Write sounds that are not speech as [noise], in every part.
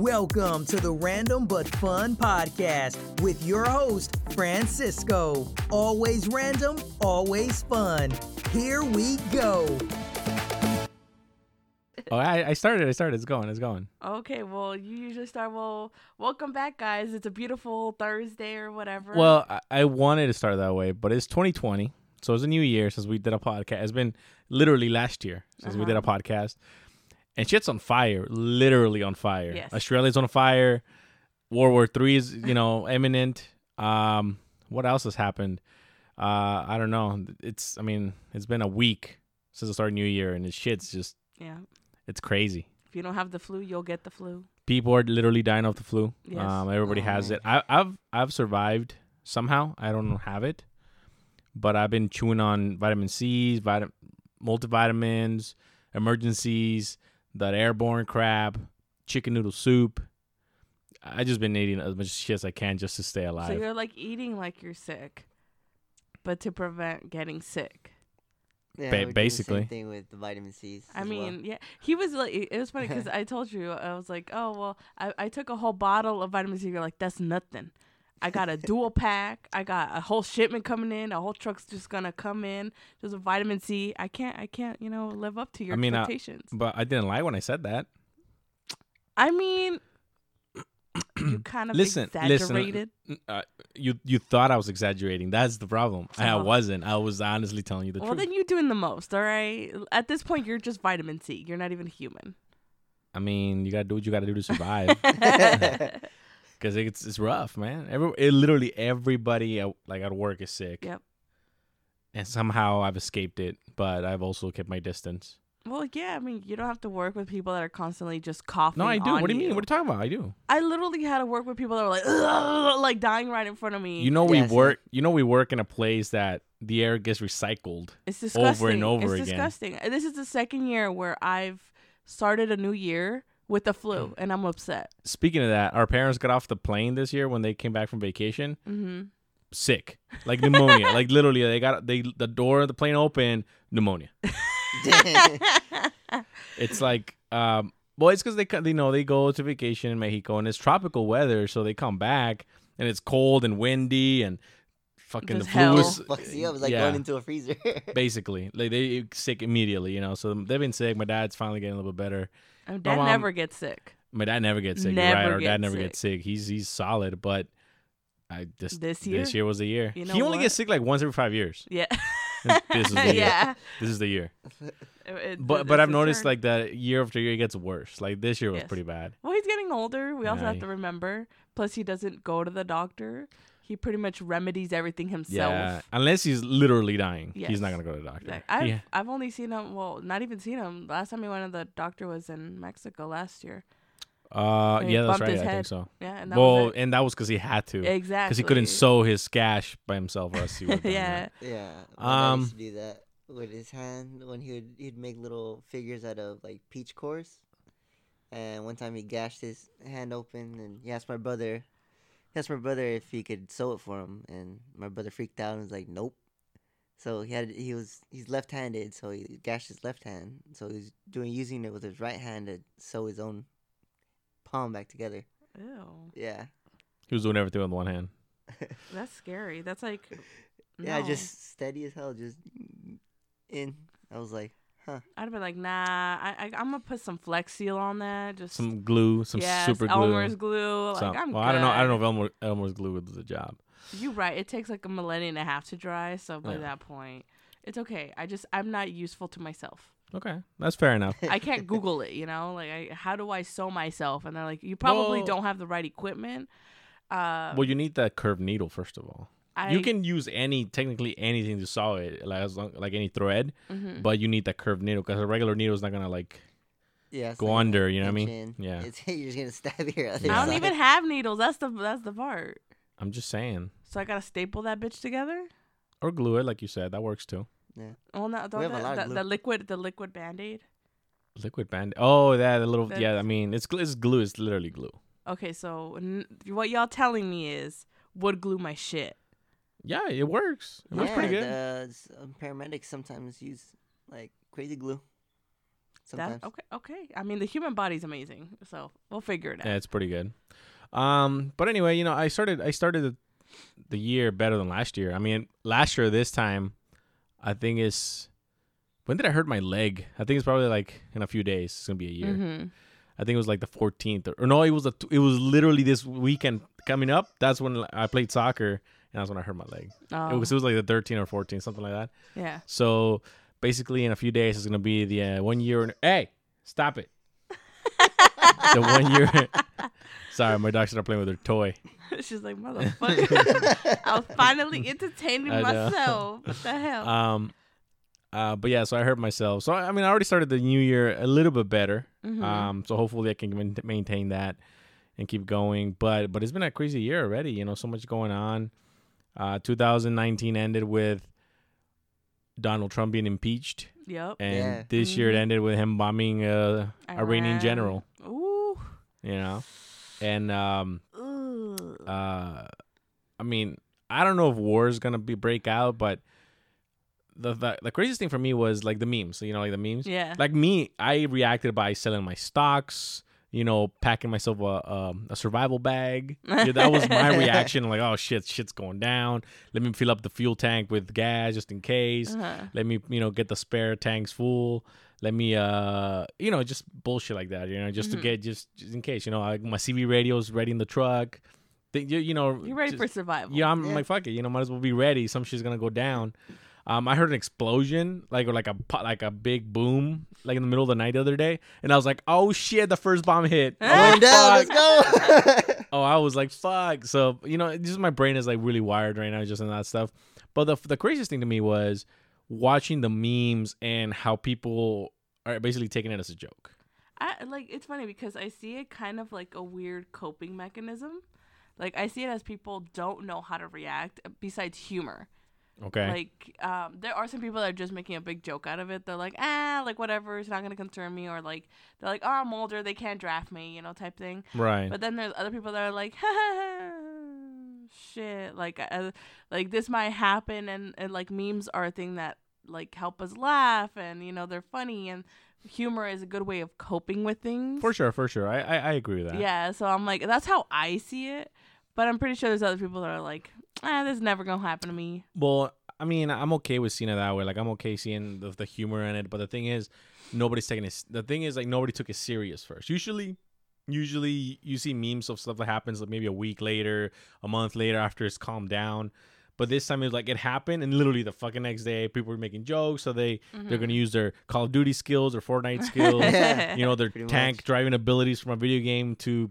Welcome to the Random But Fun podcast with your host, Francisco. Always random, always fun. Here we go. Oh, I, I started. I started. It's going. It's going. Okay, well, you usually start. Well, welcome back, guys. It's a beautiful Thursday or whatever. Well, I, I wanted to start that way, but it's 2020, so it's a new year since we did a podcast. It's been literally last year since we did a Uh-huh. podcast, and shit's on fire. Literally on fire. Yes. Australia's on fire. World War Three is you know [laughs] imminent. Um, what else has happened? Uh, I don't know. It's. I mean, it's been a week since the start of New Year, and the shit's just. yeah. It's crazy. If you don't have the flu, you'll get the flu. people are literally dying of the flu. Yes. Um, everybody Oh, has it. I, I've I've survived somehow. I don't have it, but I've been chewing on vitamin C's, vitamin multivitamins, Emergen-Cs, that airborne crab, chicken noodle soup. I just been eating as much shit as I can just to stay alive. So you're like eating like you're sick, but to prevent getting sick. Yeah, Ba- we're doing the basically. same thing with the vitamin C's. I as well. mean, yeah, he was like, it was funny [laughs] because I told you, I was like, oh, well, I, I took a whole bottle of vitamin C. You're like, that's nothing. I got a [laughs] dual pack. I got a whole shipment coming in. A whole truck's just gonna come in. There's a vitamin C. I can't, I can't, you know, live up to your I mean, uh, expectations. but I didn't lie when I said that. I mean, [clears throat] you kind of Listen, listen. Uh, you you thought I was exaggerating. That's the problem. I wasn't. I was honestly telling you the well, truth. Well, then you're doing the most, all right? At this point, you're just vitamin C. You're not even human. I mean, you gotta do what you gotta do to [laughs] survive. [laughs] because it's it's rough, man. Every it, literally everybody at, like at work is sick. Yep. And somehow I've escaped it, but I've also kept my distance. well, yeah. I mean, you don't have to work with people that are constantly just coughing. No, I do. on What do you mean? What are you talking about? I do. I literally had to work with people that were like, like dying right in front of me. You know, we Yeah, same. work. You know, we work in a place that the air gets recycled. it's disgusting. over and it's again. disgusting. This is the second year where I've started a new year with the Mm. flu, and I'm upset. Speaking of that, our parents got off the plane this year when they came back from vacation, hmm sick, like pneumonia. like literally, they got they the door of the plane open, pneumonia. [laughs] [laughs] It's like, um, well, it's because they co- you know they go to vacation in Mexico and it's tropical weather, so they come back and it's cold and windy and fucking Just the flu is fucks you up. It's like yeah, going into a freezer. [laughs] basically like they sick immediately, you know. So they've been sick. My dad's finally getting a little bit better. Dad mom- never gets sick. My dad never gets sick. you're right? Never Our dad never sick. gets sick. He's he's solid, but I just This year? this year was the year. You he only what? gets sick like once every five years. Yeah. [laughs] This is the [laughs] year. yeah. This is the year. [laughs] But it's but I've noticed turn. like that year after year it gets worse. Like this year was Yes. pretty bad. Well, he's getting older. We also Yeah, have to remember. Plus, he doesn't go to the doctor. He pretty much remedies everything himself. Yeah, unless he's literally dying, he's not gonna go to the doctor. Like, I've yeah, I've only seen him. Well, not even seen him. Last time he went to the doctor was in Mexico last year. uh, he yeah, that's bumped right. his I think head. so. Yeah, and that Well, was it. and that was because he had to, exactly because he couldn't sew his gash by himself, or else he would. [laughs] yeah. yeah, Um, used to do that with his hand when he would he'd make little figures out of like peach cores. And one time he gashed his hand open, and he asked my brother, he asked my brother if he could sew it for him, and my brother freaked out and was like, "Nope." So he had he was he's left-handed, so he gashed his left hand. So he's doing using it with his right hand to sew his own palm back together. Ew, Yeah, He was doing everything with one hand. [laughs] that's scary. That's like. yeah, just steady as hell, just in. I was like, I'd have been like, nah. I, I I'm gonna put some Flex Seal on that. Just Some glue, some yes, super glue. Elmer's glue. Like some- I'm. well, I don't know. I don't know if Elmer, Elmer's glue would do the job. You're right. It takes like a millennium and a half to dry. So by Yeah. that point, it's okay. I just I'm not useful to myself. Okay, that's fair enough. I can't [laughs] Google it. You know, like I, how do I sew myself? And they're like, you probably Well- don't have the right equipment. Uh, well, you need that curved needle first of all. I, you can use any, technically anything to sew it, like as long, like any thread, mhm. but you need that curved needle because a regular needle is not gonna like yeah, go like under. You know what I mean? Yeah. It's, [laughs] you're just gonna stab your other Yeah. I don't even have needles. That's the that's the part. I'm just saying, So I gotta staple that bitch together. or glue it, like you said. That works too. Yeah. Well, no, don't have a the, of the, glue. the liquid the liquid band aid. Liquid band. Oh, yeah, the little. That's- yeah, I mean, it's it's glue. It's literally glue. Okay, so n- what y'all telling me is would glue my shit. Yeah, it works. It works yeah, pretty good. The, s- um, paramedics sometimes use like crazy glue. sometimes. That, okay, okay. I mean, the human body's amazing, so we'll figure it out. Yeah, it's pretty good. Um, but anyway, you know, I started I started the, the year better than last year. I mean, last year this time, I think is when did I hurt my leg? I think it's probably like in a few days. It's gonna be a year. Mhm. I think it was like the 14th or, or no, it was a, it was literally this weekend coming up. That's when I played soccer and that's when I hurt my leg. Oh, It was it was like the 13 or 14, something like that. yeah. So basically, in a few days, it's gonna be the uh, one year. Hey, stop it! [laughs] the one year. [laughs] Sorry, my dog started playing with her toy. [laughs] She's like, motherfucker. I was finally entertaining I know. myself. What the hell? Um, uh, but yeah, so I hurt myself. So I mean, I already started the new year a little bit better. Mhm. Um, so hopefully I can maintain that and keep going. But but it's been a crazy year already. You know, so much going on. Uh, 2019 ended with Donald Trump being impeached, yep. and Yeah. this year it Mhm. ended with him bombing uh, Iranian general. Ooh. You know, and um, Ooh. uh, I mean, I don't know if war is gonna be break out, but the, the the craziest thing for me was like the memes. You know, like the memes. yeah. Like me, I reacted by selling my stocks. You know, packing myself a um, a survival bag. [laughs] Yeah, that was my reaction. Like, oh shit, shit's going down. Let me fill up the fuel tank with gas just in case. Uh-huh. Let me, you know, get the spare tanks full. Let me, uh, you know, just bullshit like that. You know, just to Mhm. get just, just in case. You know, like my CB radio's ready in the truck. Think you, you know, You're ready just- for survival. yeah, I'm Yeah. like fuck it, you know, might as well be ready. Some shit's gonna go down. Um, I heard an explosion, like or like a po- like a big boom, like in the middle of the night the other day, and I was like, oh shit, the first bomb hit. Oh, Going down, let's go. [laughs] oh, I was like, fuck. So you know, just my brain is like really wired right now, just in that stuff. But the the craziest thing to me was watching the memes and how people are basically taking it as a joke. I like it's funny because I see it kind of like a weird coping mechanism. Like I see it as people don't know how to react besides humor. Okay. Like um, there are some people that are just making a big joke out of it. They're like, ah, like whatever, it's not gonna concern me, or like they're like, oh, I'm older, they can't draft me, you know, type thing. right. But then there's other people that are like, [laughs] shit, like uh, like this might happen, and and like memes are a thing that like help us laugh, and you know they're funny, and humor is a good way of coping with things. for sure, for sure. I, I I agree with that. Yeah, so I'm like, that's how I see it. But I'm pretty sure there's other people that are like, ah, this is never gonna happen to me. Well, I mean, I'm okay with seeing it that way. Like, I'm okay seeing the, the humor in it. But the thing is, nobody's taking it. The thing is, like, nobody took it serious first. Usually, usually you see memes of stuff that happens like maybe a week later, a month later after it's calmed down. But this time it was like it happened, and literally the fucking next day, people were making jokes. So they they're gonna use their Call of Duty skills or Fortnite [laughs] skills, you know, their Pretty tank much. driving abilities from a video game to,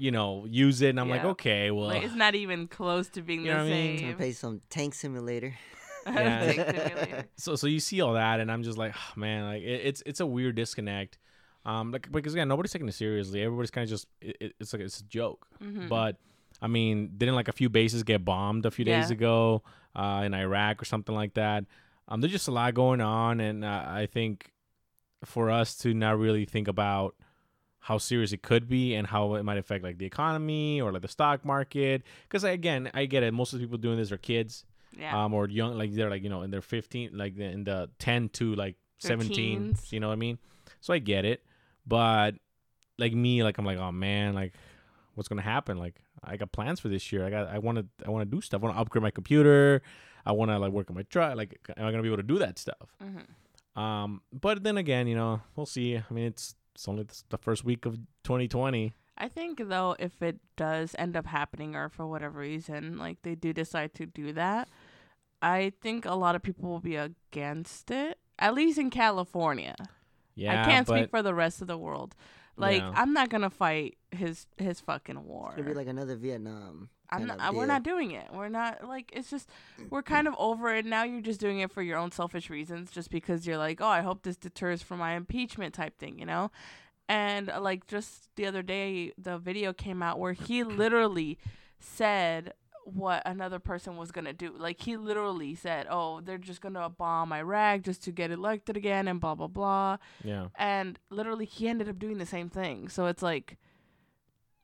you know, use it. And I'm like, okay, well, like it's not even close to being [laughs] You the know what I mean? I'm gonna same. play some Tank Simulator. [laughs] Yeah. Tank Simulator. [laughs] so so you see all that and i'm just like oh, man like it, it's it's a weird disconnect um like because again nobody's taking it seriously everybody's kind of just it, it- it's like it's a joke Mhm. but i mean didn't like a few bases get bombed a few days Yeah. ago uh in iraq or something like that um there's just a lot going on and uh, i think for us to not really think about how serious it could be and how it might affect like the economy or like the stock market. Because again i get it. Most of the people doing this are kids yeah. um or young like they're like you know in their 15 like in the 10 to like 17 teens. you know what i mean? So i get it. But like me like i'm like oh man like what's gonna happen? Like i got plans for this year. I got i want to i want to do stuff. I want to upgrade my computer. I want to like work on my truck. Like am i gonna be able to do that stuff? Mhm. um but then again you know we'll see. I mean it's it's only the- the first week of 2020 I think though, if it does end up happening, or for whatever reason, like they do decide to do that, I think a lot of people will be against it. At least in California, yeah I can't but speak for the rest of the world. Like Yeah. I'm not gonna fight his his fucking war. It's gonna be like another Vietnam. I'm not. of We're not doing it. We're not like it's just we're kind of over it now. You're just doing it for your own selfish reasons, just because you're like, oh, I hope this deters from my impeachment type thing, you know. And uh, like just the other day, the video came out where he [clears throat] literally said what another person was gonna do. Like he literally said, "Oh, they're just gonna bomb Iraq just to get elected again," and blah blah blah yeah and literally he ended up doing the same thing so it's like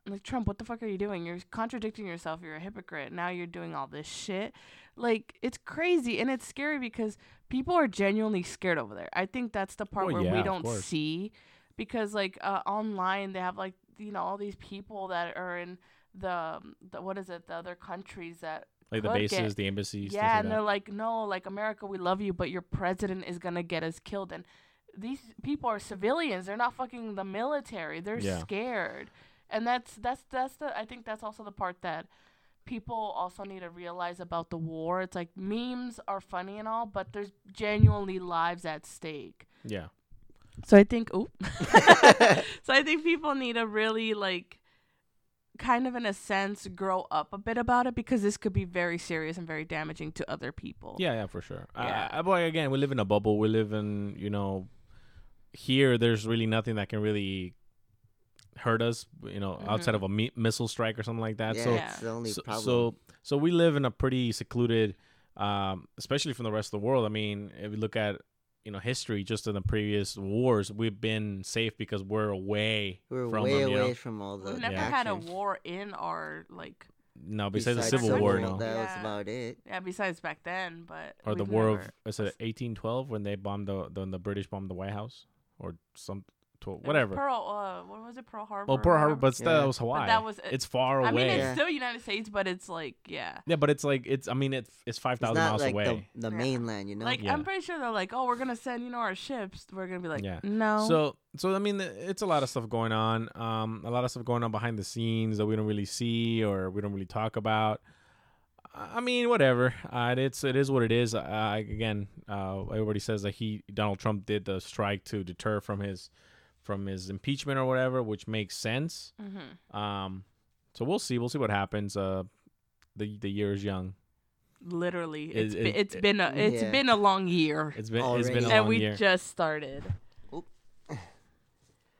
like Trump, what the fuck are you doing? You're contradicting yourself. You're a hypocrite. Now you're doing all this shit. Like it's crazy and it's scary because people are genuinely scared over there. I think that's the part Well, where yeah, we don't see because like uh, online they have like you know all these people that are in the, um, the what is it the other countries that Like the bases, get- the embassies. yeah, and like they're like, no, like America, we love you, but your president is gonna get us killed. And these people are civilians; they're not fucking the military. They're Yeah. scared, and that's that's that's the. I think that's also the part that people also need to realize about the war. It's like memes are funny and all, but there's genuinely lives at stake. yeah. So I think, oh. [laughs] so I think people need to really like, kind of in a sense, grow up a bit about it because this could be very serious and very damaging to other people. Yeah, yeah, for sure. Yeah. I, I, but again, we live in a bubble. We live in, you know, here. There's really nothing that can really hurt us. You know, outside Mhm. of a mi- missile strike or something like that. yeah, so, it's the only so, so, so we live in a pretty secluded, um, especially from the rest of the world. I mean, if we look at you know history, just in the previous wars, we've been safe because we're away we're from way them. You away know? from all the We've never Yeah. had a war in our like No, besides the Civil our War, no, That was about it. yeah besides back then, but or the War never- of is it 1812 when they bombed the when the British bombed the White House or some tw- It was whatever. Pearl, uh, what was it? Pearl Harbor. Well, Pearl Harbor, but still, Yeah. that was Hawaii. that was- it's far away. I mean, it's Yeah. still United States, but it's like yeah. yeah, but it's like it's. I mean, it's it's five It's thousand not miles like away. the, the Yeah. mainland, you know. Like Yeah. I'm pretty sure they're like, oh, we're gonna send you know our ships. We're gonna be like, Yeah. no. So so I mean, it's a lot of stuff going on. Um, a lot of stuff going on behind the scenes that we don't really see or we don't really talk about. I I mean, whatever. Uh, it's it is what it is. Uh, again, uh, everybody says that he Donald Trump did the strike to deter from his from his impeachment or whatever, which makes sense. hmm Um, so we'll see. We'll see what happens. Uh, the the year is young. Literally, It- it's it- been, it's it- been a it's Yeah. been a long year, It's been it's been a long and we year. just started. [laughs]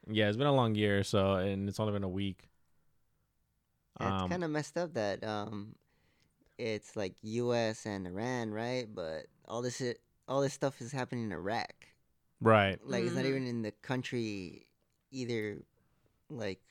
yeah, it's been a long year. So and it's only been a week. Yeah, it's Um, kind of messed up that um, it's like U.S. and Iran, right? But all this all this stuff is happening in Iraq. Right. Like it's not Mhm. even in the country either. Like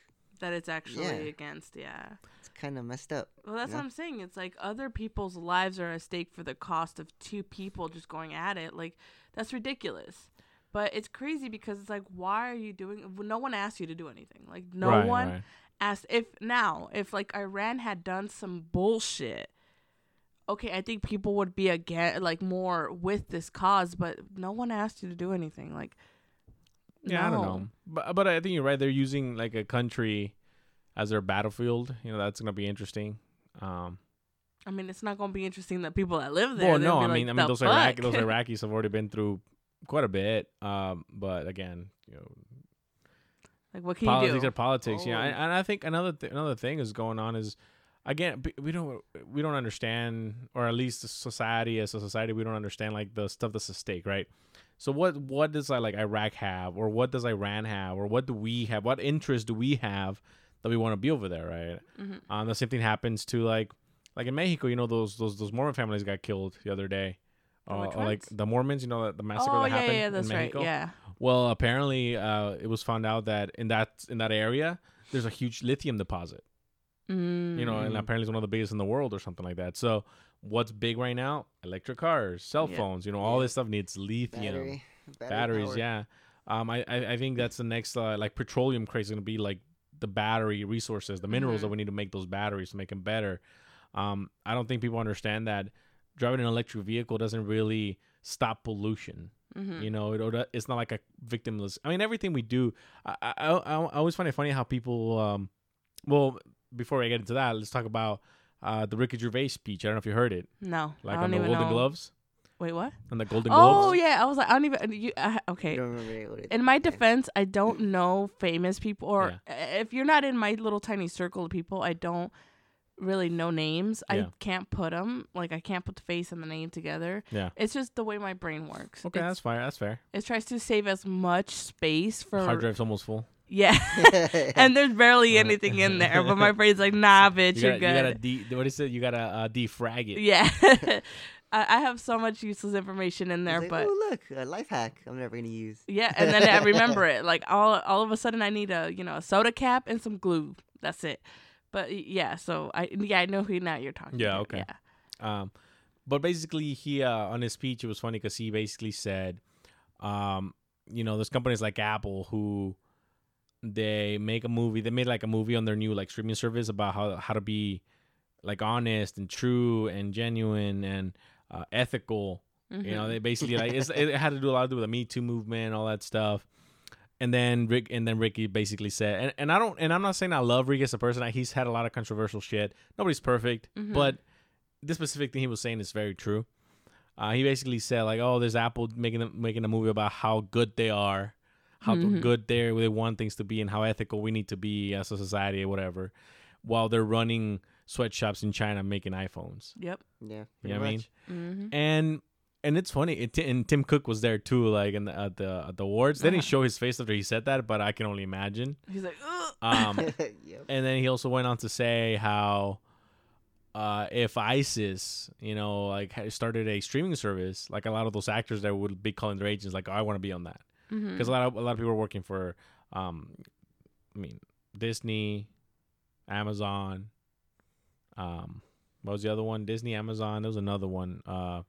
That it's actually Yeah. against, yeah. it's kind of messed up. Well, that's Yeah. what I'm saying. It's like other people's lives are at stake for the cost of two people just going at it. Like that's ridiculous. But it's crazy because it's like, why are you doing? No one asked you to do anything. Like no Right, one right. asked. If now, if like Iran had done some bullshit, okay, I think people would be again like more with this cause. But no one asked you to do anything. Like, Yeah, I don't know, but but I think you're right. They're using like a country as their battlefield. You know, that's gonna be interesting. Um, I mean, it's not gonna be interesting that people that live there. well, no, be I like, mean, I mean, "The those Iraqi, those [laughs] Iraqis have already been through quite a bit. Um, but again, you know, like, what can politics you do? are politics. Yeah, Oh. and, and I think another th- another thing is going on is again we don't we don't understand, or at least the society as a society we don't understand like the stuff that's at stake, right? So what what does like Iraq have, or what does Iran have, or what do we have? What interest do we have that we want to be over there, right? Mhm. Um, the same thing happens to like like in Mexico, you know those those those Mormon families got killed the other day. Uh, or, like the Mormons, you know, the, the massacre Oh that yeah, happened yeah, that's in right. Mexico. Yeah. Well, apparently, uh, it was found out that in that in that area, there's a huge lithium deposit. Mm. You know, and Mm. apparently it's one of the biggest in the world or something like that. So, what's big right now? Electric cars, cell Yeah. phones. You know, all this stuff needs lithium, Battery, battery batteries. Yeah. Um, I, I I think that's the next uh, like petroleum craze is gonna be like the battery resources, the minerals Mhm. that we need to make those batteries to make them better. Um, I don't think people understand that driving an electric vehicle doesn't really stop pollution. Mhm. You know, it, it's not like a victimless. I mean, everything we do. I, I, I, I always find it funny how people. Um, well, before I get into that, let's talk about uh, the Ricky Gervais speech. I don't know if you heard it, No, like I on don't the Golden know. Globes. Wait, what? On the Golden Globes. Oh yeah, I was like, I don't even. You, uh, okay. don't remember it- In my defense, I don't know famous people, or uh, if you're not in my little tiny circle of people, I don't really know names. Yeah. I can't put them like I can't put the face and the name together. Yeah. It's just the way my brain works. Okay, It's- that's fair. That's fair. it tries to save as much space for Hard drive's almost full. Yeah, [laughs] and there's barely anything in there, but my [laughs] brain's like, nah, bitch, You you're gotta, you gotta good. de- what is it? You gotta uh, defrag it. yeah. [laughs] I, I have so much useless information in there, It's but oh look, a life hack. I'm never gonna use. Yeah, and then I remember it. Like all all of a sudden I need a, you know, a soda cap and some glue. That's it. But yeah, so I yeah I know who now you're talking. Yeah, about. okay. Yeah. Um, but basically, he uh, on his speech, it was funny because he basically said, um, you know, there's companies like Apple who they make a movie. They made like a movie on their new like streaming service about how how to be like honest and true and genuine and uh, ethical. You know, Mhm. they basically like it's, [laughs] it had to do a lot to do with the Me Too movement, all that stuff. And then Rick and then Ricky basically said, and, and I don't, and I'm not saying I love Rick as a person. He's had a lot of controversial shit. Nobody's perfect, Mhm. but this specific thing he was saying is very true. Uh, he basically said like, oh, there's Apple making making a movie about how good they are, how Mhm. good they they want things to be, and how ethical we need to be as a society or whatever, while they're running sweatshops in China making iPhones. Yep. Yeah. You know what I mean? Mm-hmm. and and it's funny. It, and Tim Cook was there too, like in the, at the at the awards. They didn't Uh-huh. show his face after he said that, but I can only imagine. He's like, Ugh. Um, [laughs] yep. and then he also went on to say how uh, if ISIS, you know, like started a streaming service, like a lot of those actors that would be calling their agents, like, oh, I want to be on that, Mhm. because a lot of a lot of people are working for, um, I mean, Disney, Amazon, um, what was the other one? Disney, Amazon. There was another one. Uh,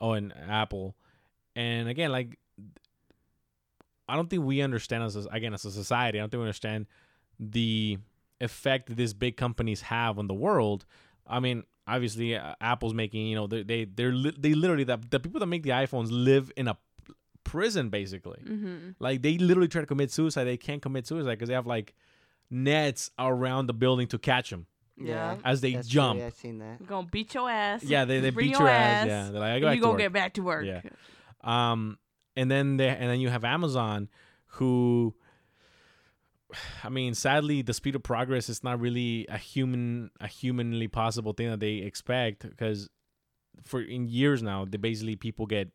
oh, and Apple. And again, like, I don't think we understand as a, again as a society. I don't think we understand the effect that these big companies have on the world. I mean, obviously, uh, Apple's making you know they they they're li- they literally the the people that make the iPhones live in a prison basically. Mhm. Like they literally try to commit suicide. They can't commit suicide because they have like nets around the building to catch them Yeah. as they That's true, jump. Yeah, I've seen that. Gonna beat your ass. Yeah, they, they Bring beat your ass. ass. Yeah, they're like, I go And you to gonna work. get back to work. Yeah. Um, and then they and then you have Amazon, who, I mean, sadly, the speed of progress is not really a human a humanly possible thing that they expect because for in years now, they basically people get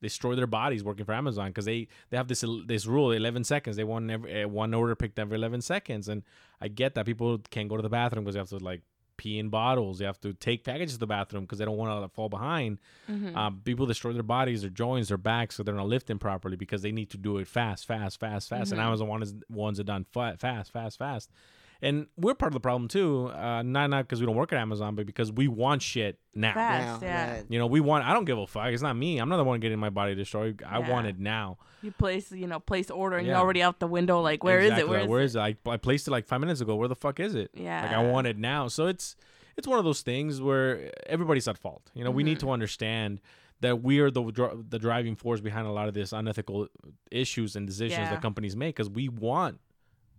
destroy their bodies working for Amazon because they they have this this rule 11 seconds they want every uh, one order picked every 11 seconds and I get that people can't go to the bathroom because they have to like pee in bottles they have to take packages to the bathroom because they don't want to fall behind Mhm. um, people destroy their bodies, their joints, their backs, so they're not lifting properly because they need to do it fast, fast, fast, fast. Mhm. And Amazon wants ones that done fa- fast, fast, fast. And we're part of the problem too. Uh, not not because we don't work at Amazon, but because we want shit now. Fast. Now, yeah. You know, we want. I don't give a fuck. It's not me. I'm not the one getting my body destroyed. I want it now. You place, you know, place order, and Yeah. you're already out the window. Like, where is Exactly. it? Where Like, is where it? is it? I, I placed it like five minutes ago. Where the fuck is it? Yeah. Like I want it now. So it's it's one of those things where everybody's at fault. You know, we need Mhm. to understand that we are the the driving force behind a lot of this unethical issues and decisions Yeah. that companies make because we want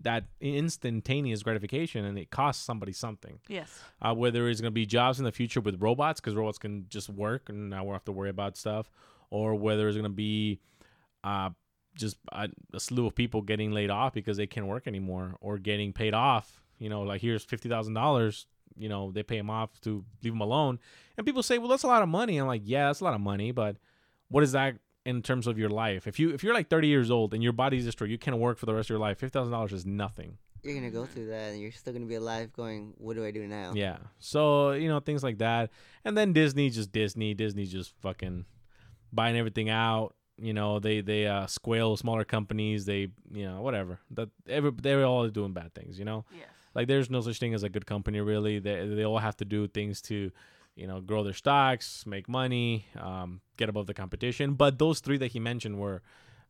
that instantaneous gratification and it costs somebody something. Yes. Uh, whether it's going to be jobs in the future with robots because robots can just work and now we have to worry about stuff, or whether it's going to be uh, just a, a slew of people getting laid off because they can't work anymore or getting paid off. You know, like here's fifty thousand dollars. You know, they pay them off to leave them alone, and people say, "Well, that's a lot of money." I'm like, "Yeah, that's a lot of money, but what is that in terms of your life? If you if you're like 30 years old and your body's destroyed, you can't work for the rest of your life. Fifty thousand dollars is nothing. You're gonna go through that, and you're still gonna be alive. Going, what do I do now? Yeah. So, you know, things like that. And then Disney just Disney. Disney just fucking buying everything out. You know, they they uh squail smaller companies. They, you know, whatever. That every they're all doing bad things, you know? Yes. Like there's no such thing as a good company really. They they all have to do things to you know, grow their stocks, make money, um, get above the competition. But those three that he mentioned were,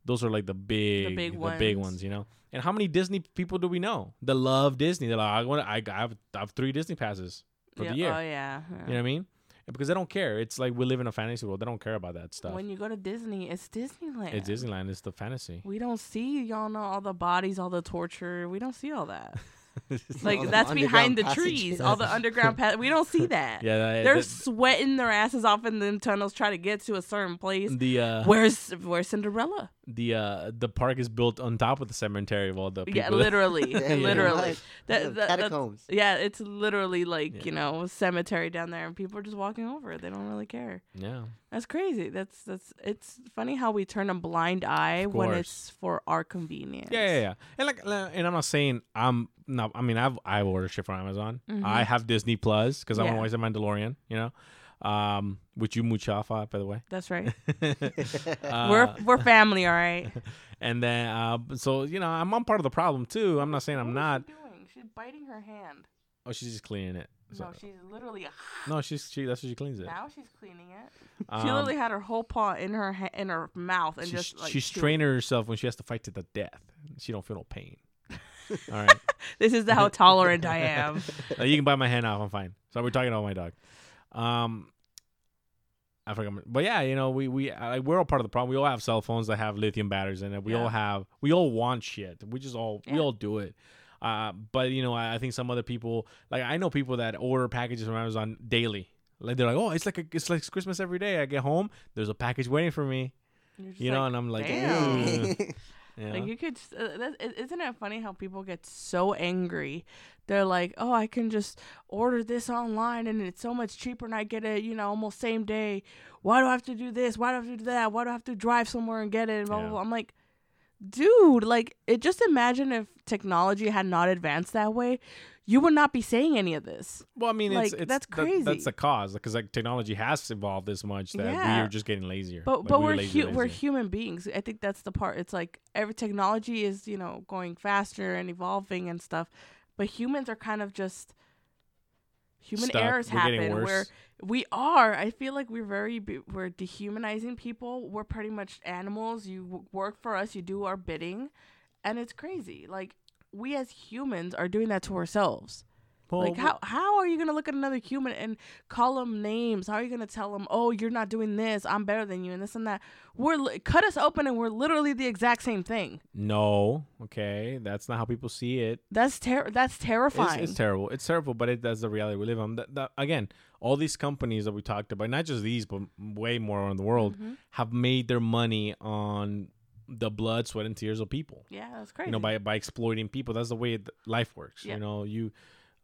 those are like the big, big the big ones. ones, you know. And how many Disney people do we know that love Disney? They're like, I want, I, I have, I have three Disney passes for yeah. the year. Oh yeah. You know what I mean? Because they don't care. It's like we live in a fantasy world. They don't care about that stuff. When you go to Disney, it's Disneyland. it's Disneyland. It's the fantasy. We don't see y'all know all the bodies, all the torture. We don't see all that. [laughs] All Like that's behind the underground trees, all the underground path. We don't see that. [laughs] yeah, that, They're that- sweating their asses off in them tunnels trying to get to a certain place. the uh, Where's where's Cinderella? the uh, the park is built on top of the cemetery of all the people. [laughs] Yeah, literally, Yeah, literally. much. That- Yeah, that- that's- catacombs. Yeah, it's literally like Yeah. you know cemetery down there, and people are just walking over it. They don't really care. yeah. That's crazy. That's that's. It's funny how we turn a blind eye when it's for our convenience. Yeah, yeah, yeah. And like, and I'm not saying I'm no. I mean, I've I've ordered shit from Amazon. Mhm. I have Disney Plus because I want Yeah. to watch the Mandalorian. You know, um, which you on, by the way. That's right. [laughs] Uh, we're we're family, all right. [laughs] and then uh, so you know, I'm I'm part of the problem too. I'm not saying I'm not. She doing? she's biting her hand. Oh, she's just cleaning it. So, no, she's literally. [sighs] no, she's she. That's what she cleans it. Now she's cleaning it. she Um, literally had her whole paw in her ha- in her mouth and she's, just like she's chewing. training herself when she has to fight to the death. She don't feel no pain. All right, [laughs] This is how tolerant I am. [laughs] Uh, you can bite my hand off. I'm fine. So we're talking about my dog. Um, I forgot. my- But yeah, you know, we we uh, we're all part of the problem. We all have cell phones that have lithium batteries in it. We Yeah. all have. We all want shit. We just all we all do it. Uh, but you know, I, I think some other people, like I know people that order packages from Amazon daily. Like they're like, oh, it's like a, it's like Christmas every day. I get home, there's a package waiting for me. You know, like, and I'm like, [laughs] damn. "Ugh," you know? Like you could, uh, that, isn't it funny how people get so angry? They're like, "Oh, I can just order this online and it's so much cheaper, and I get it, you know, almost same day. Why do I have to do this? Why do I have to do that? Why do I have to drive somewhere and get it?" And blah, blah, blah. I'm like, dude, like, it. Just imagine if technology had not advanced that way, you would not be saying any of this. Well, I mean, Like, it's that's that- that's the cause because like technology has evolved this much that Yeah. we are just getting lazier. But Like, but we're we're hu- we're human beings. I think that's the part. It's like every technology is you know going faster and evolving and stuff, but humans are kind of just human Stuck. errors We're happen where we are. I feel like we're very we're dehumanizing people. We're pretty much animals. You work for us. You do our bidding, and it's crazy. Like we as humans are doing that to ourselves. Well, Like how how are you gonna look at another human and call them names? How are you gonna tell them, oh, you're not doing this, I'm better than you, and this and that? We're li- cut us open and we're literally the exact same thing. No, okay, that's not how people see it. That's ter- that's It's, terrifying. it's terrible. It's terrible, but it, that's the reality we live on. That, that, again, all these companies that we talked about, not just these, but way more around the world, Mhm. have made their money on the blood, sweat, and tears of people. yeah, that's crazy. You know, by by exploiting people. That's the way life works. Yeah. You know, you.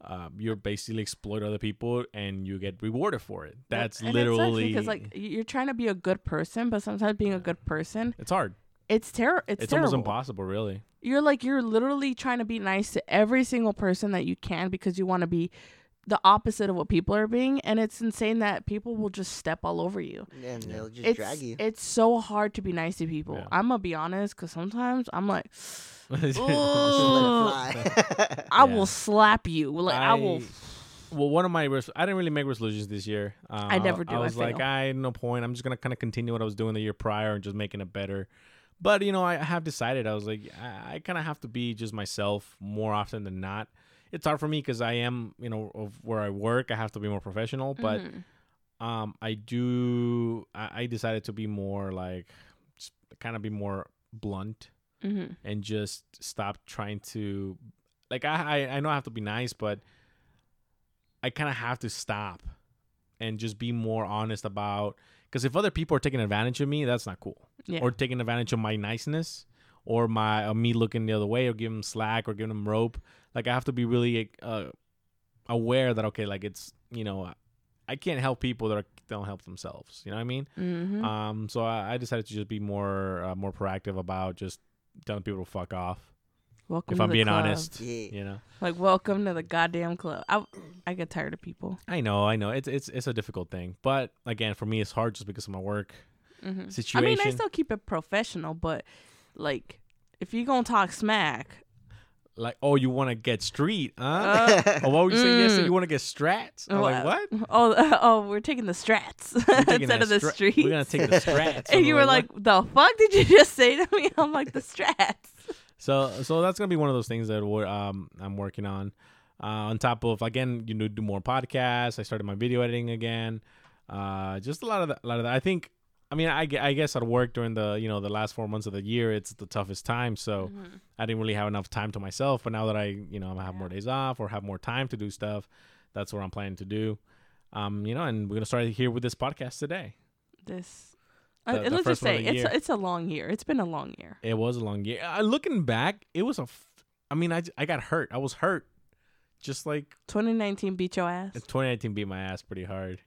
Uh, you're basically exploit other people and you get rewarded for it. That's literally because like you're trying to be a good person, but sometimes being a good person, it's hard. it's terrible. It's, It's, terrible. almost impossible, really. You're like you're literally trying to be nice to every single person that you can because you want to be the opposite of what people are being, and it's insane that people will just step all over you. and they'll just it's drag you. it's so hard to be nice to people. Yeah. I'm gonna be honest, because sometimes I'm like, [laughs] Just let Ooh. it fly. I will slap you. Like I, will. Well, one of my res- I didn't really make resolutions this year. Uh, I never do, I I was like. I no point. I'm just gonna kind of continue what I was doing the year prior and just making it better. But you know, I have decided I was like, I, I kind of have to be just myself more often than not. It's hard for me because I am, you know, of where I work. I have to be more professional, but Mhm. um, I do. I, I decided to be more like, kind of be more blunt Mhm. and just stop trying to like I I, I know I have to be nice, but I kind of have to stop and just be more honest about because if other people are taking advantage of me, that's not cool. Yeah. Or taking advantage of my niceness or my of me looking the other way or giving them slack or giving them rope. Like I have to be really uh, aware that okay, like it's you know I can't help people that are, don't help themselves. You know what I mean? Mhm. Um, so I, I decided to just be more uh, more proactive about just telling people to fuck off. welcome if to I'm the being club. honest, Yeah. you know. Like welcome to the goddamn club. I I get tired of people. I know, I know. It's it's it's a difficult thing, but again, for me, it's hard just because of my work Mhm. I mean, I still keep it professional, but like if you gonna talk smack, like, oh, you want to get street, huh? Uh, [laughs] oh, what were you saying yesterday? mm. You want to get strats? I'm like, what? [laughs] oh [laughs] oh, we're taking the strats instead of the stra- streets. we're gonna take the strats. and you were like, "The fuck did you just say to me?" I'm like, "The strats." So so that's gonna be one of those things that we're, um I'm working on. Uh, on top of again, you know, do more podcasts. I started my video editing again. Uh, just a lot of that. A lot of that. I think. I mean, I, I guess at work during the you know the last four months of the year, it's the toughest time. So Mhm. I didn't really have enough time to myself. But now that I you know I have more days off or have more time to do stuff, that's what I'm planning to do. Um, you know, and we're gonna start here with this podcast today. This. The- uh, the let's just say it's year. a, it's a long year. It's been a long year. It was a long year. Uh, looking back, it was a. F- I mean, I, I got hurt. I was hurt, just like 2019 beat your ass. 2019 beat my ass pretty hard.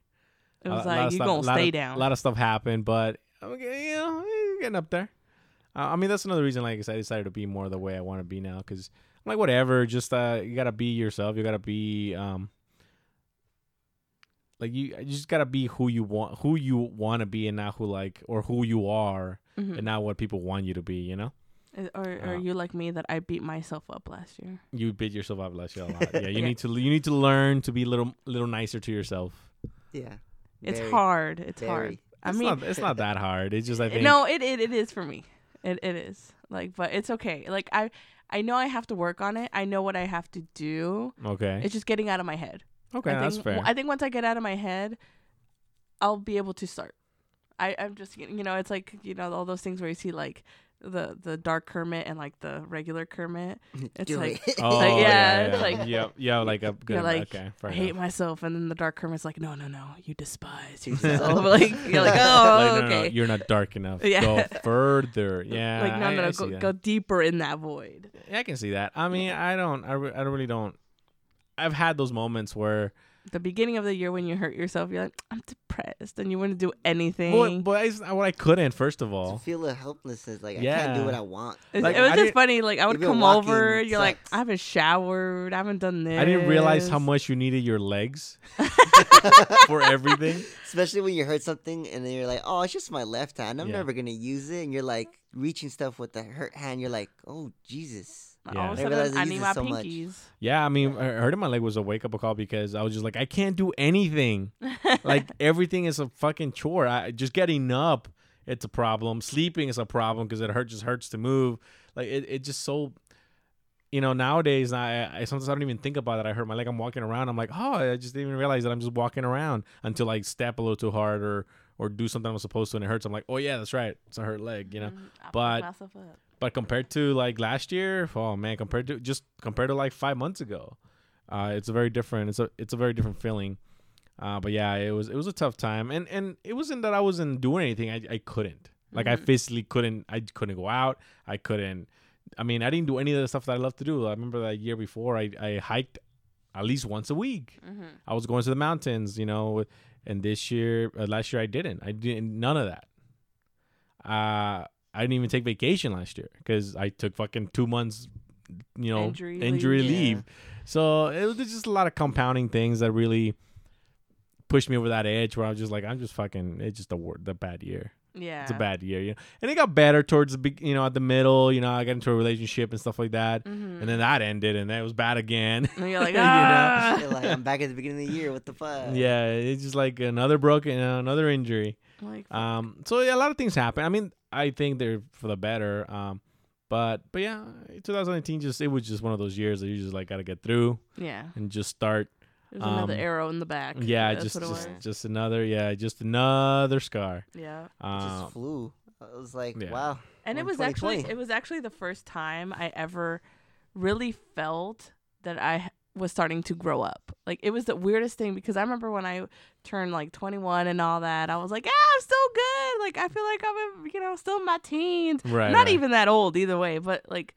It was lo- like you stuff- gonna stay of- down. A lot of stuff happened, but okay, you know, getting up there. Uh, I mean, that's another reason. Like I said, I decided to be more the way I want to be now because I'm like, whatever. Just uh, you gotta be yourself. You gotta be um, like you, you just gotta be who you want, who you want to be, and not who like or who you are, Mhm. and not what people want you to be. You know. Or or Uh, you like me that I beat myself up last year? You beat yourself up last year a lot. [laughs] Yeah, you Yeah. need to you need to learn to be a little little nicer to yourself. Yeah. It's Very, hard. It's hard. I it's mean, not, it's not that hard. It's just I think no, it, it it is for me. It it is like, but it's okay. Like I I know I have to work on it. I know what I have to do. okay. It's just getting out of my head. Okay, I that's fair. I think once I get out of my head, I'll be able to start. I I'm just you know it's like you know all those things where you see like the the dark Kermit and like the regular Kermit. [laughs] It's Do like, it. oh like, [laughs] yeah, yeah, yeah, like- yeah, yeah, like a [laughs] good. like, okay, fair I hate enough. myself, and then the dark Kermit's like, no, no, no, you despise yourself. like you're like, oh, Like, no, no, okay. no, you're not dark enough. Yeah. Go further. Yeah. like no, I, no, no, see go, go deeper in that void. Yeah, I can see that. I mean, I don't. I, re- I really don't. I've had those moments where, The beginning of the year when you hurt yourself, you're like, I'm depressed, and you wouldn't do anything. well, but I, what I couldn't. First of To all, feel the helplessness, like I can't do what I want. It, Like, it was I just funny. Like I would come walking over, you're like. I haven't showered, I haven't done this. I didn't realize how much you needed your legs [laughs] for everything. Especially when you hurt something and then you're like, oh, it's just my left hand. I'm Yeah. never gonna use it. And you're like reaching stuff with the hurt hand. You're like, oh Jesus. Yeah. All of I a realized sudden, I I need my so much. pinkies. Yeah, I mean, hurting my leg was a wake up call because I was just like, I can't do anything. [laughs] like everything is a fucking chore. I just getting up, it's a problem. Sleeping is a problem because it hurts. just hurts to move. Like it, it just so. You know, nowadays I, I sometimes I don't even think about it. I hurt my leg. I'm walking around. I'm like, oh, I just didn't even realize that I'm just walking around until I step a little too hard or or do something I'm supposed to and it hurts. I'm like, oh yeah, that's right. It's a hurt leg. You know. Mm, I fucked but- myself up. But compared to like last year, oh man, compared to just compared to like five months ago, uh, it's a very different. It's a it's a very different feeling. Uh, but yeah, it was it was a tough time, and and it wasn't that I wasn't doing anything. I I couldn't like I Mhm. physically couldn't. I couldn't go out. I couldn't. I mean, I didn't do any of the stuff that I love to do. I remember that year before, I I hiked at least once a week. hmm I was going to the mountains, you know, and this year, uh, last year I didn't. I didn't none of that. Uh, I didn't even take vacation last year because I took fucking two months, you know, Injury injury, leave. leave. Yeah. So it was just a lot of compounding things that really pushed me over that edge where I was just like, I'm just fucking. It's just a word, the bad year. Yeah. It's a bad year, you know. And it got better towards the big, you know, at the middle. You know, I got into a relationship and stuff like that, Mhm. and then that ended, and that was bad again. And you're like, [laughs] You know? ah. You're like, I'm back at the beginning of the year. What the fuck? yeah, it's just like another broken, another injury. Like, Um, so yeah, a lot of things happen. I mean, I think they're for the better. Um, but but yeah, 2019 just it was just one of those years that you just like gotta get through yeah. and just start. There's another Um, arrow in the back. Yeah, That's just just just another yeah, just another scar. Yeah. It Uh, just flew. I was like, yeah. wow. And it was actually it was actually the first time I ever really felt that I h- was starting to grow up. Like it was the weirdest thing because I remember when I turned like 21 and all that, I was like, "Yeah, I'm still good." Like I feel like I'm in, you know, still in my teens. right. Not right. even that old either way, but like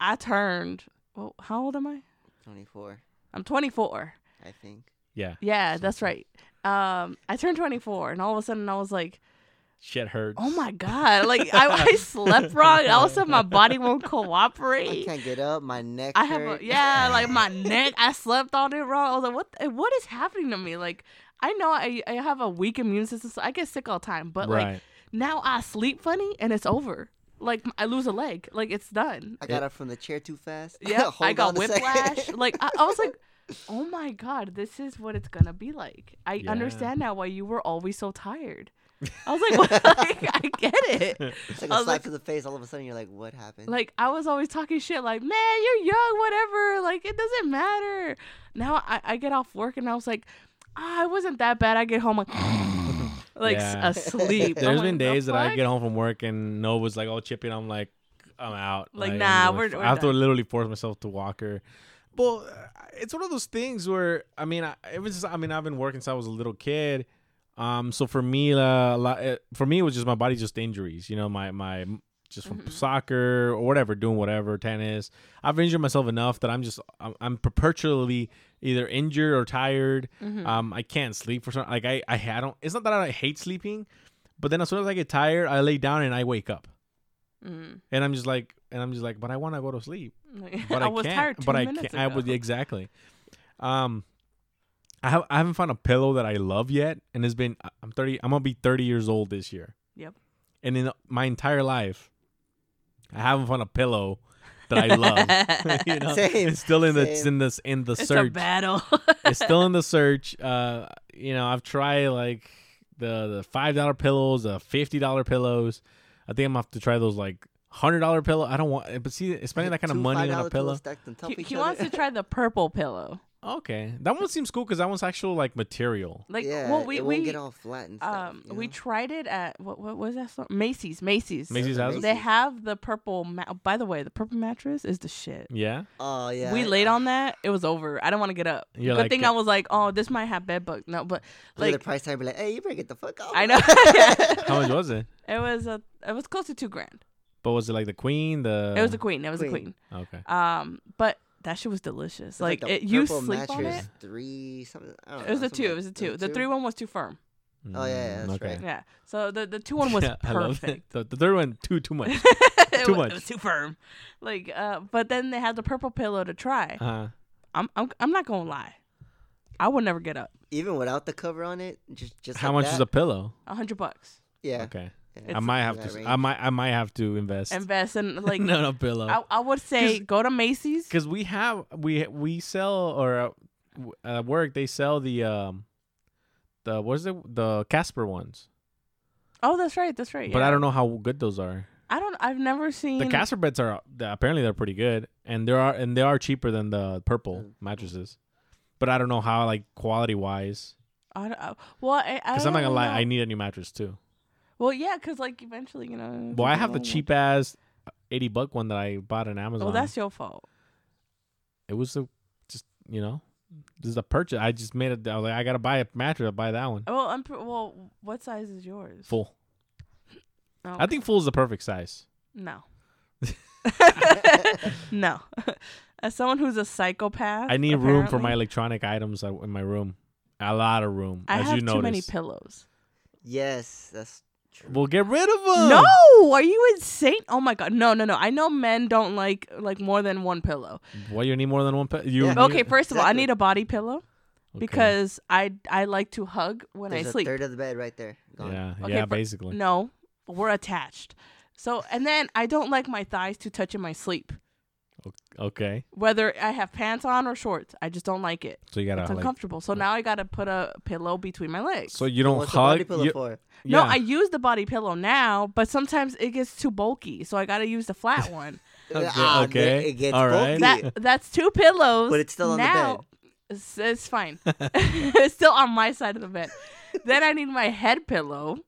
I turned well, how old am I? 24, I'm 24. I think. Yeah, Yeah, that's right. Um I turned 24 and all of a sudden I was like, shit hurts. "Oh my god." Like I, I [laughs] slept wrong. and All of a sudden my body won't [laughs] cooperate. I can't get up. My neck. I have hurt. a, yeah, [laughs] like my neck. I slept on it wrong. I was like, what? What is happening to me? Like, I know I I have a weak immune system, so I get sick all the time. But right. like now I sleep funny and it's over. Like I lose a leg. Like it's done. I got up from the chair too fast. Yeah, I got on a second. whiplash. like I, I was like, oh my god, this is what it's gonna be like. I Yeah. understand now why you were always so tired. I was like, [laughs] what? like, I get it. [laughs] It's like a slap like- to the face. All of a sudden, you're like, what happened? Like I was always talking shit, like, man, you're young, whatever. Like it doesn't matter. Now I, I get off work and I was like, ah, it wasn't that bad. I get home like, [laughs] like Yeah. asleep. I'm There's like, been "The days that I get home from work and Nova's like all chippy, and I'm like, I'm out. Like, I'm nah, going we're- we're I have to literally force myself to walk her. Well, uh, it's one of those things where I mean, I, it was. I mean, I've been working since I was a little kid. Um, so for me, uh, a lot, for me, it was just my body, just injuries. You know, my my just from Mhm. soccer or whatever, doing whatever, tennis. I've injured myself enough that I'm just I'm, I'm perpetually either injured or tired. Mhm. Um, I can't sleep for some. Like I, I, I don't. It's not that I hate sleeping, but then as soon as I get tired, I lay down and I wake up, Mhm. and I'm just like, and I'm just like, but I want to go to sleep, Like, [laughs] but I, I was can't. tired but I can't. I ago. was exactly. Um, I have I haven't found a pillow that I love yet, and it's been I'm 30. I'm gonna be 30 years old this year. Yep. And in my entire life, I haven't found a pillow that I love. [laughs] [laughs] you know, Same, it's still in the it's in this in the It's a search. battle. [laughs] it's still in the search. Uh, you know, I've tried like the the five dollar pillows, the fifty dollar pillows. I think I'm gonna have to try those like hundred dollar pillow. I don't want, but see, spending that kind of money on a pillow. stacked on top he he wants to try the purple pillow. Okay, that one seems cool because that one's actual like material. Like, yeah, well, we it won't we get all flat and stuff. um you we tried it at what what was that? Store? Macy's. Macy's. Macy's has? They have the purple. Ma- By the way, the purple mattress is the shit. Yeah, Oh yeah. we I- laid on that. It was over. I don't want to get up. You're Good like, thing uh, I was like, oh, this might have bed bugs. No, but like the price tag, be like, hey, you better get the fuck off. I know. [laughs] [laughs] how much was it? it was a. It was close to two grand. But was it like the queen? The It was a queen. It was a Queen. queen. okay. Um, but that shit was delicious. It's Like, the it, you purple sleep on it. Three something. I don't It was know, a two. It was a two. The two? three one was too firm. Oh, yeah, yeah, Mm, that's okay. right. Yeah. So the the two one [laughs] was Yeah, I love it. perfect. The, the third one too too much. [laughs] Too wa- much. It was too firm. Like, uh, but then they had the purple pillow to try. Uh, I'm I'm I'm not gonna lie. I would never get up. Even without the cover on it, just just how like much is a pillow? A hundred bucks. Yeah. Okay, yeah. I might have to. range. I might. I might have to invest. Invest in [laughs] like no, no pillow. I, I would say go to Macy's. Because we have we we sell or uh, at work they sell the um the what is it the Casper ones, Oh, that's right. That's right. but yeah. I don't know how good those are. I don't. I've never seen. The Casper beds are apparently they're pretty good, and there are and they are cheaper than the purple Mm. mattresses. But I don't know how like quality wise. I don't, uh, well, I, I Because I'm not gonna lie, know. I need a new mattress too. Well, yeah, because like eventually, you know. Well, I have the cheap ass eighty buck one that I bought on Amazon. Well, that's your fault. it was a just you know this is a purchase. I just made it. I was like, I gotta buy a mattress. I'll buy that one Well, I'm. pr- Well, what size is yours? full. Oh, I think full is the perfect size. no. [laughs] [laughs] no. [laughs] As someone who's a psychopath, I need room for my electronic items uh, in my room. A lot of room, I as have you too many pillows. Yes, that's true. Well, get rid of them. No, are you insane? Oh my god, no, no, no. I know men don't like like more than one pillow. Why you need more than one? pillow? you Yeah. need- Okay, first of all, I need a body pillow Okay. because I I like to hug when There's I a sleep. third of the bed right there. Gone. yeah, Okay, yeah, but- basically. No, we're attached. So and then I don't like my thighs to touch in my sleep. Okay, Whether I have pants on or shorts, I just don't like it. so you gotta It's like, uncomfortable. So now I gotta put a pillow between my legs. so you don't What's the body hug. pillow you- for? no, yeah. I use the body pillow now, but sometimes it gets too bulky, so I gotta use the flat [laughs] one. Okay, Ah, okay, It gets all right. bulky. that that's two pillows. but it's still on now, the bed. It's, it's fine. [laughs] [laughs] it's still on my side of the bed. then I need my head pillow,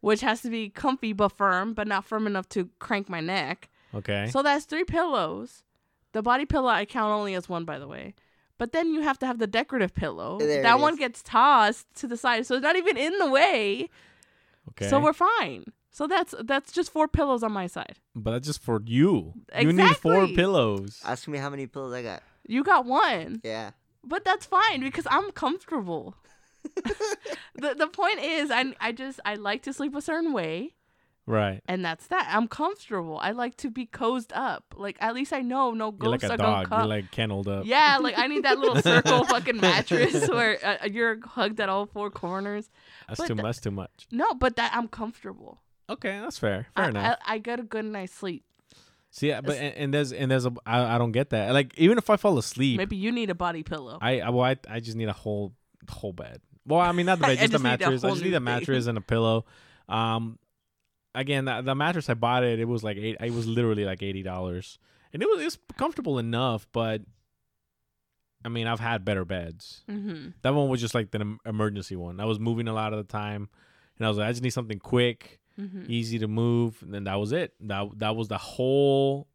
which has to be comfy but firm, but not firm enough to crank my neck. okay. So that's three pillows. The body pillow I count only as one, by the way. But then you have to have the decorative pillow. There that one is. gets tossed to the side, so it's not even in the way. okay. So we're fine. So that's that's just four pillows on my side. but that's just for you. Exactly. You need four pillows. Ask me how many pillows I got. You got one. Yeah. But that's fine because I'm comfortable. [laughs] [laughs] the the point is I I just I like to sleep a certain way Right. and that's that. I'm comfortable. I like to be cozed up. Like at least I know no You're like ghosts a are gonna dog. come. You're like kenneled up. yeah, like I need that little [laughs] circle fucking mattress [laughs] where uh, you're hugged at all four corners. That's but too the- much. Too much. No, but that I'm comfortable. Okay, that's fair. Fair I, enough. I, I get a good night's sleep. See, yeah, but and, and there's and there's a I, I don't get that. Like even if I fall asleep, Maybe you need a body pillow. I I, well, I I just need a whole whole bed. Well, I mean not the bed, [laughs] just, just a mattress. I just need a thing. mattress and a pillow. Um, again, the, the mattress I bought it, it was like eight. It was literally like eighty dollars, and it was it's comfortable enough. But I mean, I've had better beds. mm-hmm. That one was just like the emergency one. I was moving a lot of the time, and I was like, I just need something quick, Mm-hmm. easy to move, and then that was it. That that was the whole.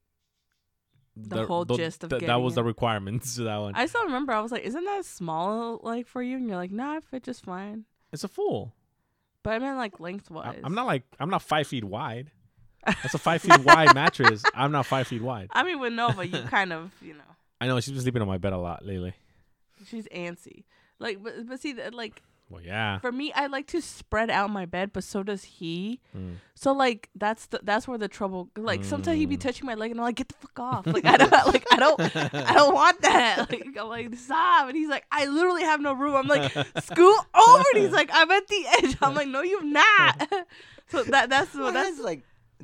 The whole gist of th- that was the requirements to that one. I still remember I was like, "Isn't that small like for you?" And you're like, "Nah, I fit just fine." it's a full. But I meant like lengthwise. I'm not like I'm not five feet wide. That's a five feet wide [laughs] mattress. I'm not five feet wide. I mean, with Nova, you kind of, you know, I know she's been sleeping on my bed a lot lately. she's antsy. Like, but but see, that, like Well, yeah. for me, I like to spread out my bed, but so does he. Mm. So like that's the that's where the trouble. Like sometimes he'd be Mm. touching my leg, and I'm like, "Get the fuck off!" Like I don't [laughs] like I don't I don't want that. [laughs] Like I'm like stop, and he's like, "I literally have no room." I'm like, "Scoot [laughs] over," and he's like, "I'm at the edge." I'm like, "No, you're not." so that that's My what that's like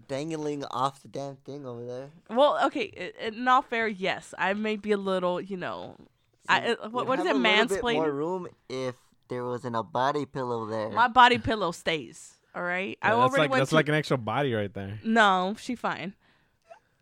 dangling off the damn thing over there. Well, okay. i- In all fair, yes, I may be a little, you know, I, uh, what, You'd what is it, a little bit more room if there wasn't a body pillow there. My body pillow stays. All right. I Yeah, that's already like went that's to. like an extra body right there. no, she fine.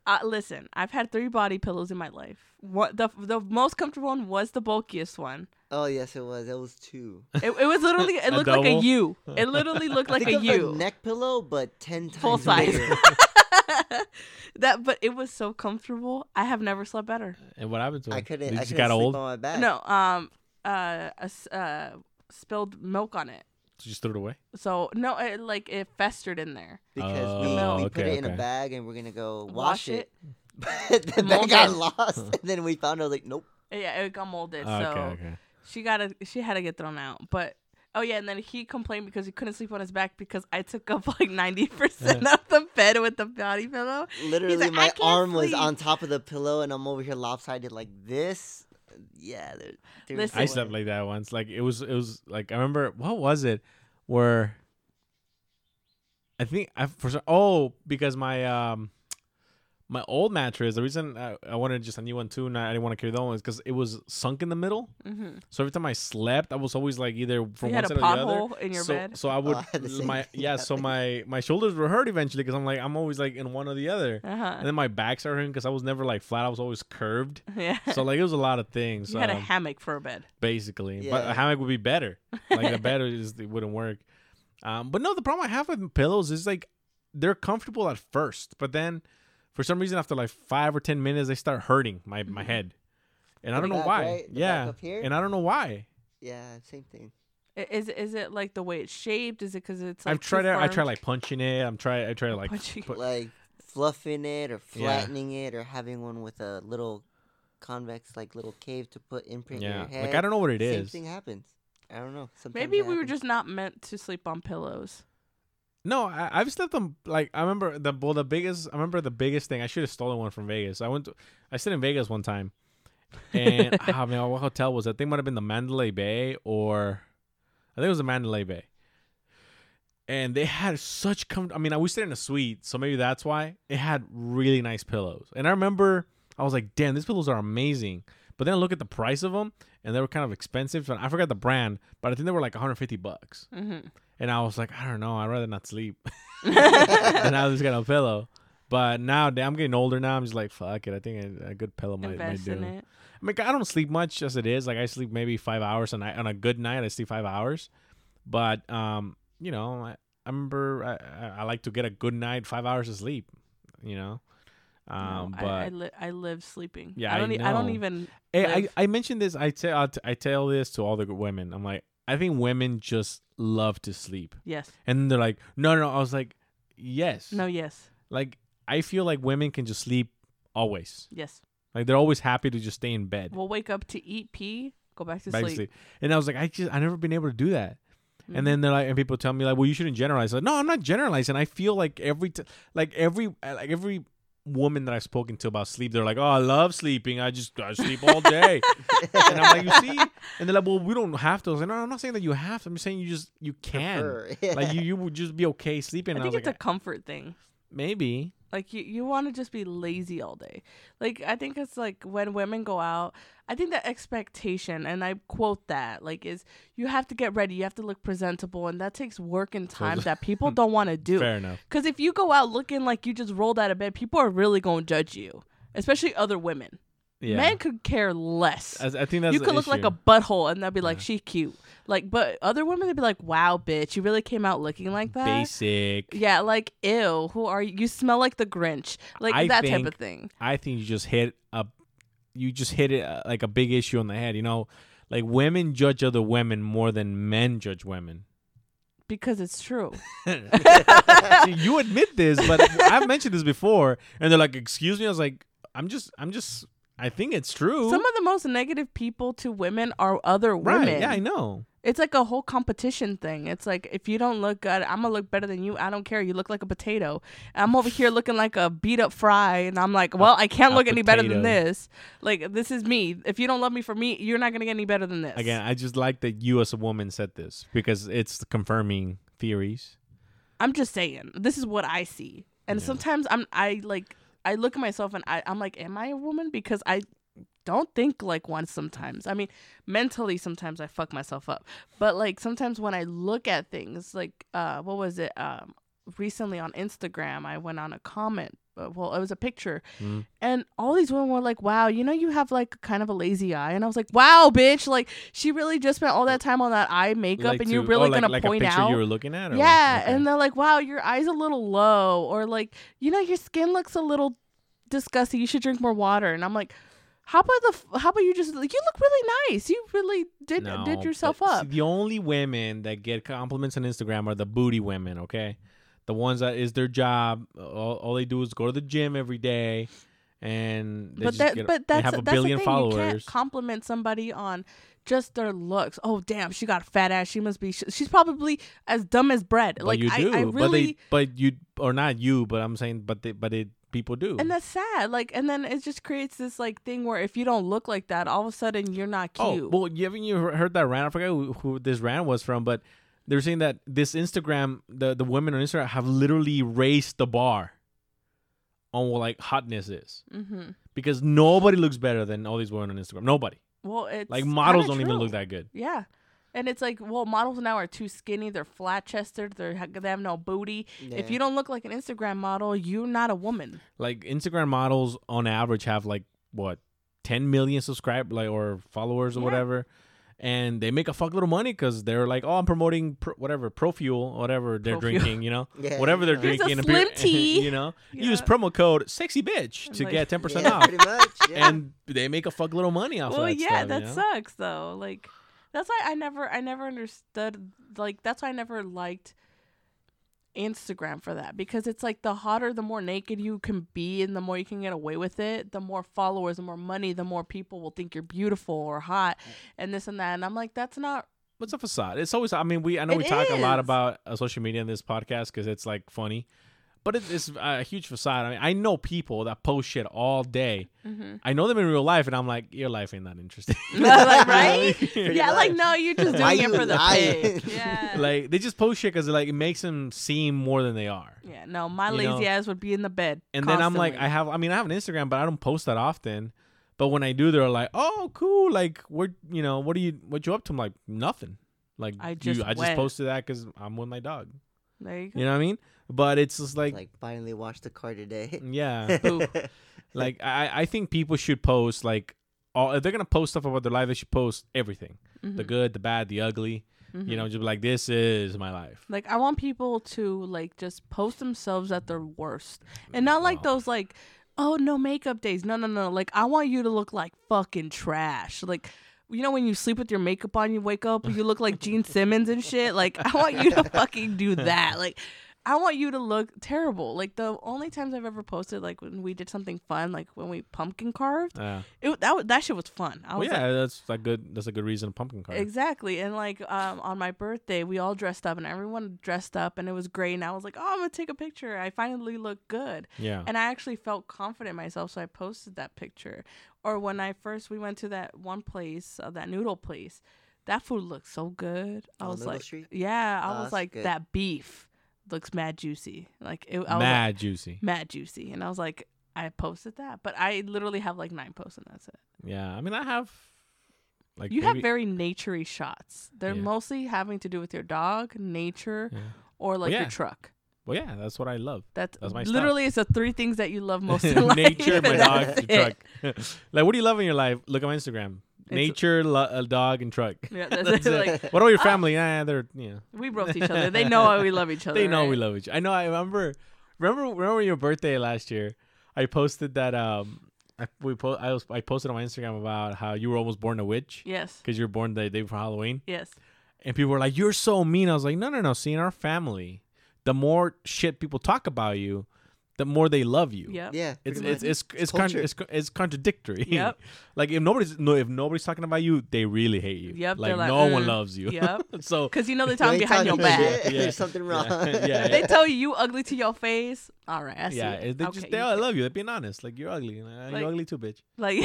Uh, listen, I've had three body pillows in my life. What the the most comfortable one was the bulkiest one. oh yes, it was. It was two. It, it was literally it [laughs] looked like a double? U. It literally looked like Think a of U. a neck pillow, but ten times Full size. [laughs] [laughs] that but it was so comfortable. I have never slept better. And what happened to him? I couldn't. He I just couldn't got sleep old. on my back. No, um uh, a s- uh spilled milk on it. So you just threw it away. So no, it, like it festered in there. because we, Oh, we put okay, it in a bag and we're gonna go wash, Wash it. it. But the bag got lost, [laughs] and then we found out like, nope. Yeah, it got molded. okay, so okay. she got to she had to get thrown out. But oh yeah, and then he complained because he couldn't sleep on his back because I took up [laughs] like ninety percent of the bed with the body pillow. Literally, like, my can't arm was on top of the pillow, and I'm over here lopsided like this. Yeah, there, Listen. I slept like that once. Like it was, it was like I remember what was it? Where I think I for oh because my um my old mattress. The reason I, I wanted just a new one too, and I didn't want to carry that one is because it was sunk in the middle. Mm-hmm. So every time I slept, I was always like either from You one had a side or the other. pothole in your so, bed. So I would I had the same my yeah. So [laughs] my my shoulders were hurt eventually because I'm like I'm always like in one or the other. Uh huh. And then my back started hurting because I was never like flat. I was always curved. [laughs] Yeah. So like it was a lot of things. you had a um, hammock for a bed. basically. But a hammock would be better. Like the [laughs] bed is it wouldn't work. Um, but no, the problem I have with pillows is like they're comfortable at first, but then for some reason after like five or ten minutes they start hurting my my mm-hmm. head, and I don't know why. right? The back Yeah, up here? and I don't know why. Yeah, same thing. Is is it like the way it's shaped? Is it because it's like I've tried too it. I try like punching it. I'm try. I try to like Punching. put, Like fluffing it or Yeah. flattening it or having one with a little convex like little cave to put imprint in yeah. your head. Like I don't know what it Same is. thing happens. I don't know. Sometimes Maybe it we were just not meant to sleep on pillows. No, I, I've slept on like I remember the well the biggest. I remember the biggest thing. I should have stolen one from Vegas. I went. To, I stayed in Vegas one time, and [laughs] ah man, what hotel was that? I think it might have been the Mandalay Bay or I think it was the Mandalay Bay. And they had such com. I mean, we stayed in a suite, so maybe that's why it had really nice pillows. And I remember I was like, "Damn, these pillows are amazing." But then I look at the price of them, and they were kind of expensive. And I forgot the brand, but I think they were like 150 bucks. Mm-hmm. And I was like, I don't know. I'd rather not sleep. and I was just got a pillow. But now I'm getting older now. I'm just like, fuck it. I think a, a good pillow might, might do. in it. I mean, I don't sleep much as it is. Like I sleep maybe five hours a night. On a good night, I sleep five hours. But um, you know, I, I remember I, I, I like to get a good night, five hours of sleep. You know, um, no, but I, I, li- I live sleeping. Yeah, I I don't. e- I don't even. Hey, I, I mentioned this. I tell I t- I tell this to all the women. I'm like, I think women just love to sleep, Yes. and they're like, no, no. no. I was like, yes. No. Yes. Like I feel like women can just sleep always. Yes. Like they're always happy to just stay in bed. We'll wake up to eat, pee, go back to back to sleep. sleep. And I was like, I just I never been able to do that. Mhm. And then they're like, and people tell me like, well, you shouldn't generalize. Like, no, I'm not generalizing. I feel like every t- like every like every woman that I've spoken to about sleep, they're like, oh, I love sleeping. I just I sleep all day. and I'm like, you see? And they're like, well, we don't have to. I was like, no, I'm not saying that you have to. I'm just saying you just you can. Prefer. Like you, you would just be okay sleeping. I And I, think was it's like, a comfort thing. Maybe. Like you, you want to just be lazy all day. Like I think it's like when women go out. I think the expectation, and I quote that, like is you have to get ready, you have to look presentable, and that takes work and time that people [laughs] don't want to do. Fair enough. Because if you go out looking like you just rolled out of bed, people are really gonna judge you, especially other women. Yeah. Men could care less. I, I think that's you could look like a butthole, and they'll be like, "She cute." Like, but other women, they'd be like, "Wow, bitch, you really came out looking like that." basic. Yeah, like, ew, who are you? You smell like the Grinch. Like I that type of thing. I think you just hit a, you just hit it uh, like a big issue on the head. You know, like women judge other women more than men judge women. Because it's true. [laughs] [laughs] See, you admit this, but I've mentioned this before, and they're like, "Excuse me." I was like, "I'm just, I'm just, I think it's true." Some of the most negative people to women are other women. right? Yeah, I know. It's like a whole competition thing. It's like if you don't look good, I'm gonna look better than you. I don't care. You look like a potato. I'm over here looking like a beat up fry, and I'm like, well, I can't a look any better than this. Like this is me. If you don't love me for me, you're not gonna get any better than this. Again, I just like that you as a woman said this because it's confirming theories. I'm just saying. This is what I see, And Yeah. sometimes I'm I like I look at myself and I I'm like, am I a woman? Because I don't think like one sometimes. I mean, mentally sometimes I fuck myself up. But like sometimes when I look at things, like uh what was it? Um recently on Instagram I went on a comment. Uh, Well, it was a picture, Mm. and all these women were like, "Wow, you know, you have like kind of a lazy eye." And I was like, "Wow, bitch! Like she really just spent all that time on that eye makeup, Like and to- you're really oh, like, gonna like point a picture out." you were looking at. Yeah, Okay. and they're like, "Wow, your eyes a little low," or like, "You know, your skin looks a little disgusting. You should drink more water." And I'm like, "How about the? How about you just like you look really nice? You really did No, did yourself but see, up." the only women that get compliments on Instagram are the booty women. Okay, the ones that is their job. All, all they do is go to the gym every day, and they But just that get, but they that's have a that's billion the thing. You can't compliment somebody on just their looks. Oh damn, she got a fat ass. She must be. She's probably as dumb as bread. But like you do, I, I but really. they, but you, or not you, but I'm saying, but they, but it, people do. and that's sad. Like, and then it just creates this like thing where if you don't look like that, all of a sudden you're not oh, cute. Oh well, you haven't you heard that rant? I forget who, who this rant was from, but they're saying that this Instagram, the the women on Instagram have literally raised the bar on what like hotness is mm-hmm. because nobody looks better than all these women on Instagram. Nobody, Well, it's like models don't even look that good. Yeah. And it's like, well, models now are too skinny. They're flat chested. They ha- they have no booty. If you don't look like an Instagram model, you're not a woman. Like Instagram models on average have like what 10 million subscribe like or followers or Yeah. whatever. And they make a fuckload of money because they're like, oh, I'm promoting pro- whatever Pro Fuel, whatever they're Fuel. drinking, you know, [laughs] Yeah, whatever they're Here's a drinking. Slim [laughs] tea. you know, use promo code sexy bitch to Like- get [laughs] 10 percent yeah, off, pretty much. Yeah. and they make a fuckload of money off well, of that yeah, stuff. that you know? sucks though. Like, that's why I never, I never understood. Like, that's why I never liked Instagram for that because it's like the hotter, the more naked you can be, and the more you can get away with it. The more followers, the more money, the more people will think you're beautiful or hot, and this and that. And I'm like, that's not What's a facade? It's always. I mean, we. I know we It talk a lot about uh, social media in this podcast because it's like funny, but it, it's a huge facade. I mean, I know people that post shit all day. Mm-hmm. I know them in real life, and I'm like, your life ain't that interesting. [laughs] like, right? [laughs] Pretty yeah, like no, you're just [laughs] Why doing it for the lying? page. Yeah. like they just post shit because like it makes them seem more than they are. yeah, no, my You lazy know? ass would be in the bed. And then I'm like. I have. I mean, I have an Instagram, but I don't post that often. But when I do, they're like, "Oh, cool! Like, what you know? What are you? What you up to?" I'm like, "Nothing." Like, I you, just I just posted that because I'm with my dog. there you go. You know what I mean? But it's just like, like finally washed the car today. yeah, [laughs] like I, I think people should post like, all if they're gonna post stuff about their life, they should post everything: the Mhm, good, the bad, the ugly. mhm. You know, just like, "This is my life." Like I want people to like just post themselves at their worst, and not like Wow. those like, oh no makeup days. No no no. Like I want you to look like fucking trash. Like. You know when you sleep with your makeup on, you wake up, you look like Gene Simmons and shit. Like I want you to [laughs] fucking do that. Like I want you to look terrible. Like the only times I've ever posted, like when we did something fun, like when we pumpkin carved, Yeah. it that that shit was fun. I Well, was like, yeah, that's a good. That's a good reason. To pumpkin card. Exactly. And like um on my birthday, we all dressed up and everyone dressed up and it was great. And I was like, oh, I'm going to take a picture. I finally look good. yeah. And I actually felt confident in myself. So I posted that picture. Or when I first, we went to that one place, uh, that noodle place, that food looked so good. I Oh, was like, Street? yeah, I Oh, was like, good. that beef looks mad juicy. Like, it, I was like, Mad juicy. mad juicy. And I was like, I posted that. But I literally have like nine posts and that's it. Yeah. I mean, I have. Like You have very naturey shots. They're Yeah. mostly having to do with your dog, nature, Yeah. or like yeah. your truck. Well, yeah, that's what I love. That's, That's my stuff. literally it's the three things that you love most [laughs] in life. Nature, my [laughs] dog, truck. [laughs] like, what do you love in your life? Look at my Instagram. Nature, lo- a dog, and truck. Yeah, [laughs] that's, That's it. like What about your family? Yeah, they're yeah. we roast each other. They know how we love each other. [laughs] They know right? we love each. I know. I remember. Remember. Remember your birthday last year? I posted that. Um, I we po- I was I posted on my Instagram about how you were almost born a witch Yes. because you were born the day before Halloween, Yes. and people were like, "You're so mean." I was like, "No, no, no. See, in our family, the more shit people talk about you, the more they love you. Yep. Yeah. It's pretty it's it's it's, culture. contra- it's it's contradictory. Yep. [laughs] like if nobody's no if nobody's talking about you, they really hate you. Yep, Like, like, no one "Mm, loves you. yep. [laughs] so Because you know they're talking behind your back. shit. Yeah. There's something wrong. [laughs] Yeah, yeah, They tell you you ugly to your face. All right, I see yeah, it. it- they Okay, just they you all love you. They're being honest. Like you're ugly. Like, Like- you're ugly too, bitch. Like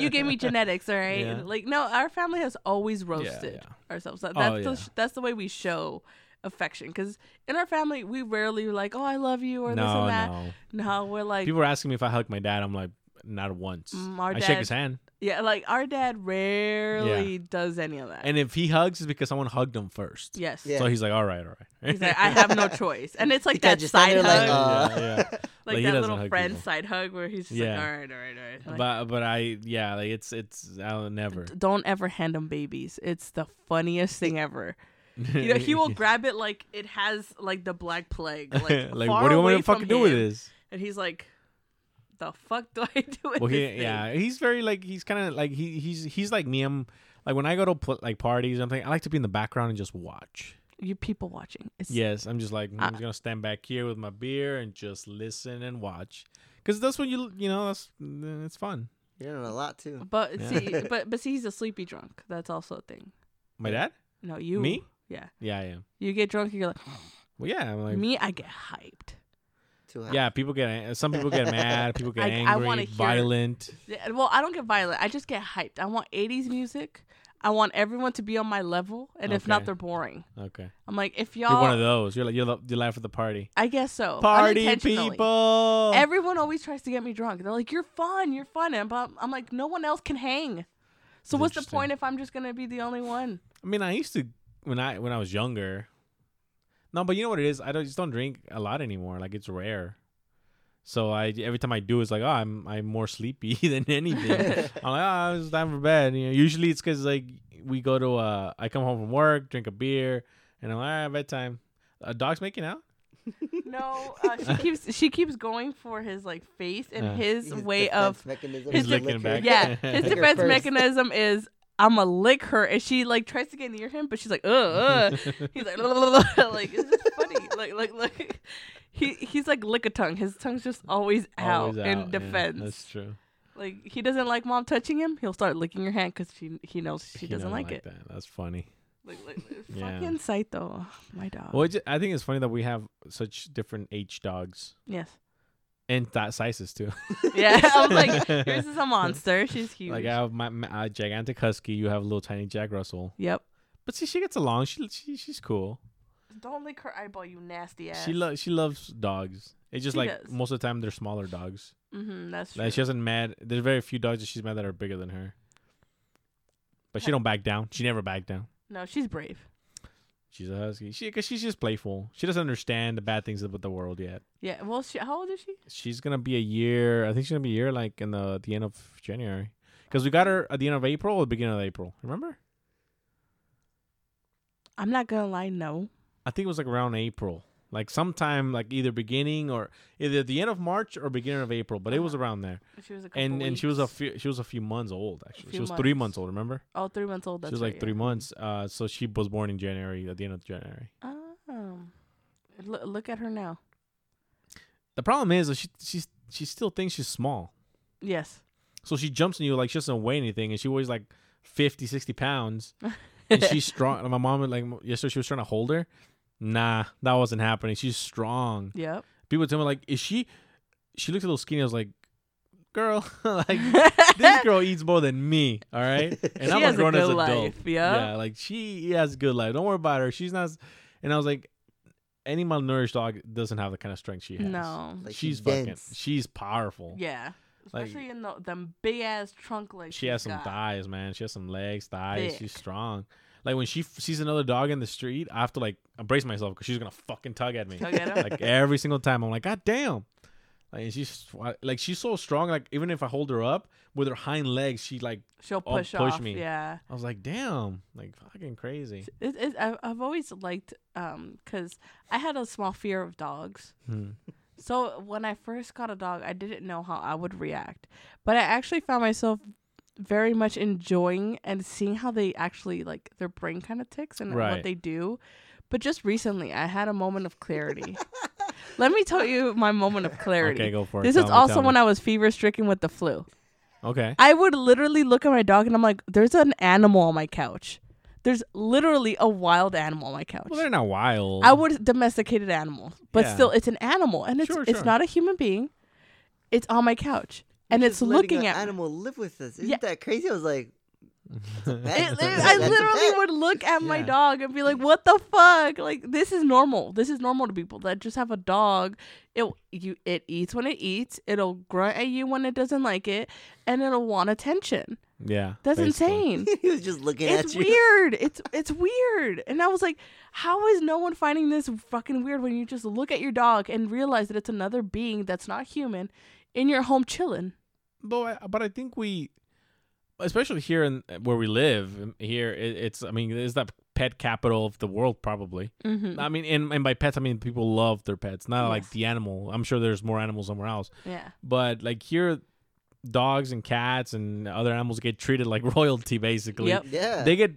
you gave me genetics, all right. Yeah. Like no, our family has always roasted yeah. ourselves. That, Oh, the yeah. sh- that's the way we show affection because in our family we rarely like, oh, I love you or this and that. no. No, we're like, People are asking me if I hug my dad. I'm like, not once. Mm, our I shake his hand, yeah, like our dad rarely does any of that. and if he hugs, it's because someone hugged him first. yes, Yeah. So he's like, all right, all right. he's like, I have no choice, and it's like [laughs] can't that just side hug, [laughs] like, uh, yeah. like, Like, he that little friend people. side hug where he's just Yeah. like, all right, all right, all right. Like, but but I yeah, like it's it's I'll never. don't ever hand him babies. It's the funniest thing ever. You know, he will [laughs] grab it like it has like the black plague, like, [laughs] like far what do you want me to fucking do with this? And he's like, "The fuck do I do with Well, he, this thing?" yeah, he's very like he's kind of like he he's he's like me. I'm like when I go to pl- like parties, I'm like I like to be in the background and just watch. You people watching. It's, Yes, I'm just like I- I'm ah. just gonna stand back here with my beer and just listen and watch, because that's when you you know that's it's fun. You're doing a lot too. But Yeah. see, [laughs] but but see, he's a sleepy drunk. That's also a thing. My dad? No, you. Me? Yeah. Yeah, I am. You get drunk, you're like, [gasps] Well, yeah, I'm like me. I get hyped. Too high. yeah. People get some people get mad, [laughs] people get I- I angry, wanna hear- violent. Yeah, well, I don't get violent. I just get hyped. I want 80s music. I want everyone to be on my level, and if not, they're boring. Okay, I'm like, if you're y'all, one of those. You're like you're the, you laugh at the party. I guess so. Party unintentionally. people. Everyone always tries to get me drunk. They're like, "You're fun, you're fun," and but I'm like, no one else can hang. So That's what's the interesting. point if I'm just gonna be the only one? I mean, I used to when I when I was younger. No, but you know what it is? I don't just don't drink a lot anymore. Like it's rare. So I every time I do, it's like oh, I'm I'm more sleepy [laughs] than anything. [laughs] I'm like oh, it's time for bed. You know, usually it's because like we go to uh, I come home from work, drink a beer, and I'm like ah, bedtime. A dog's making out. No, uh, [laughs] she keeps she keeps going for his like face and Uh. his, His way defense of mechanism his is licking back. yeah his defense mechanism is I'm gonna lick her and she like tries to get near him but she's like ugh, ugh. [laughs] he's like like it's just funny [laughs] like like like he he's like lick a tongue his tongue's just always out Always in out, yeah, defense that's true. like he doesn't like mom touching him he'll start licking her hand because she he knows she He doesn't like, it That. That's funny. like, like [laughs] Yeah. fucking sight though my dog Well, I think it's funny that we have such different H dogs yes and that sizes too. [laughs] yeah I was like [laughs] yours is a monster she's huge Like I have my, my uh, gigantic husky. You have a little tiny Jack Russell. yep But see, she gets along. She, she she's cool. don't lick her eyeball you nasty ass She loves she loves dogs. It's just She like does. most of the time they're smaller dogs. mm-hmm that's true Like she doesn't mad. There's very few dogs that she's mad that are bigger than her. But she don't back down. She never back down. no she's brave She's a husky. She because she's just playful. She doesn't understand the bad things about the world yet. Yeah. Well, she, how old is she? She's gonna be a year. I think she's gonna be a year like in the the end of January. Because we got her at the end of April or the beginning of April. Remember? I'm not gonna lie. No. I think it was like around April, like sometime like either beginning or either the end of March or beginning of April, but it was Uh-huh. around there. She was a couple And and she was a few she was a few months old actually. She was three months. months old. Remember? oh three months old. That's she was like right, three yeah. months. Uh, so she was born in January at the end of January. Oh. Look, look at her now. The problem is that she she's she still thinks she's small, Yes. so she jumps on you like she doesn't weigh anything, and she weighs like 50, 60 pounds, [laughs] and she's strong. My mom like yesterday she was trying to hold her. Nah, that wasn't happening. She's strong. Yep. people tell me like, is she? She looked a little skinny. I was like, girl, [laughs] like [laughs] this girl eats more than me. All right, and she I'm has a grown a as good adult. life. Yeah. Yeah, like she has a good life. Don't worry about her. She's not. And I was like, any malnourished dog doesn't have the kind of strength she has. No. Like, she's she's fucking. She's powerful. Yeah. Like- Especially in the them big ass trunk legs. She has some got. thighs, man. She has some legs, thighs. Thick. She's strong. Like when she f- sees another dog in the street, I have to like brace myself because she's gonna fucking tug at me. Tug at her? like every single time. I'm like, God damn. Like she's like she's so strong. Like even if I hold her up with her hind legs, she like She'll Oh, push, push off. me. Yeah. I was like, damn, like fucking crazy. It, it, I've always liked um because I had a small fear of dogs. Hmm. So when I first got a dog, I didn't know how I would react, but I actually found myself very much enjoying and seeing how they actually like their brain kind of ticks and Right. what they do. But just recently, I had a moment of clarity. [laughs] Let me tell you my moment of clarity. Okay, go for it. This Tell is me, also when me. I was fever stricken with the flu. Okay. I would literally look at my dog and I'm like, there's an animal on my couch. There's literally a wild animal on my couch. Well, they're not wild. I would domesticated animal, but Yeah. still, it's an animal, and it's Sure, it's sure. not a human being. It's on my couch, and it's looking an at. me. animal live with us. Isn't Yeah. that crazy? I was like, Pet? It- it- That's I a literally would look at my dog and be like, "What the fuck? Like this is normal. This is normal to people that just have a dog. It you it eats when it eats. It'll grunt at you when it doesn't like it, and it'll want attention. Yeah. That's basically. insane. [laughs] he was just looking It's at you. It's weird. It's it's weird. And I was like, how is no one finding this fucking weird when you just look at your dog and realize that it's another being that's not human in your home chilling? But I- but I think we, especially here in where we live um, here, it, it's I mean it's that pet capital of the world probably. Mm-hmm. I mean, and, and by pets I mean people love their pets, not like the animal. I'm sure there's more animals somewhere else, Yeah. but like here, dogs and cats and other animals get treated like [laughs] royalty basically. Yep. Yeah. They get.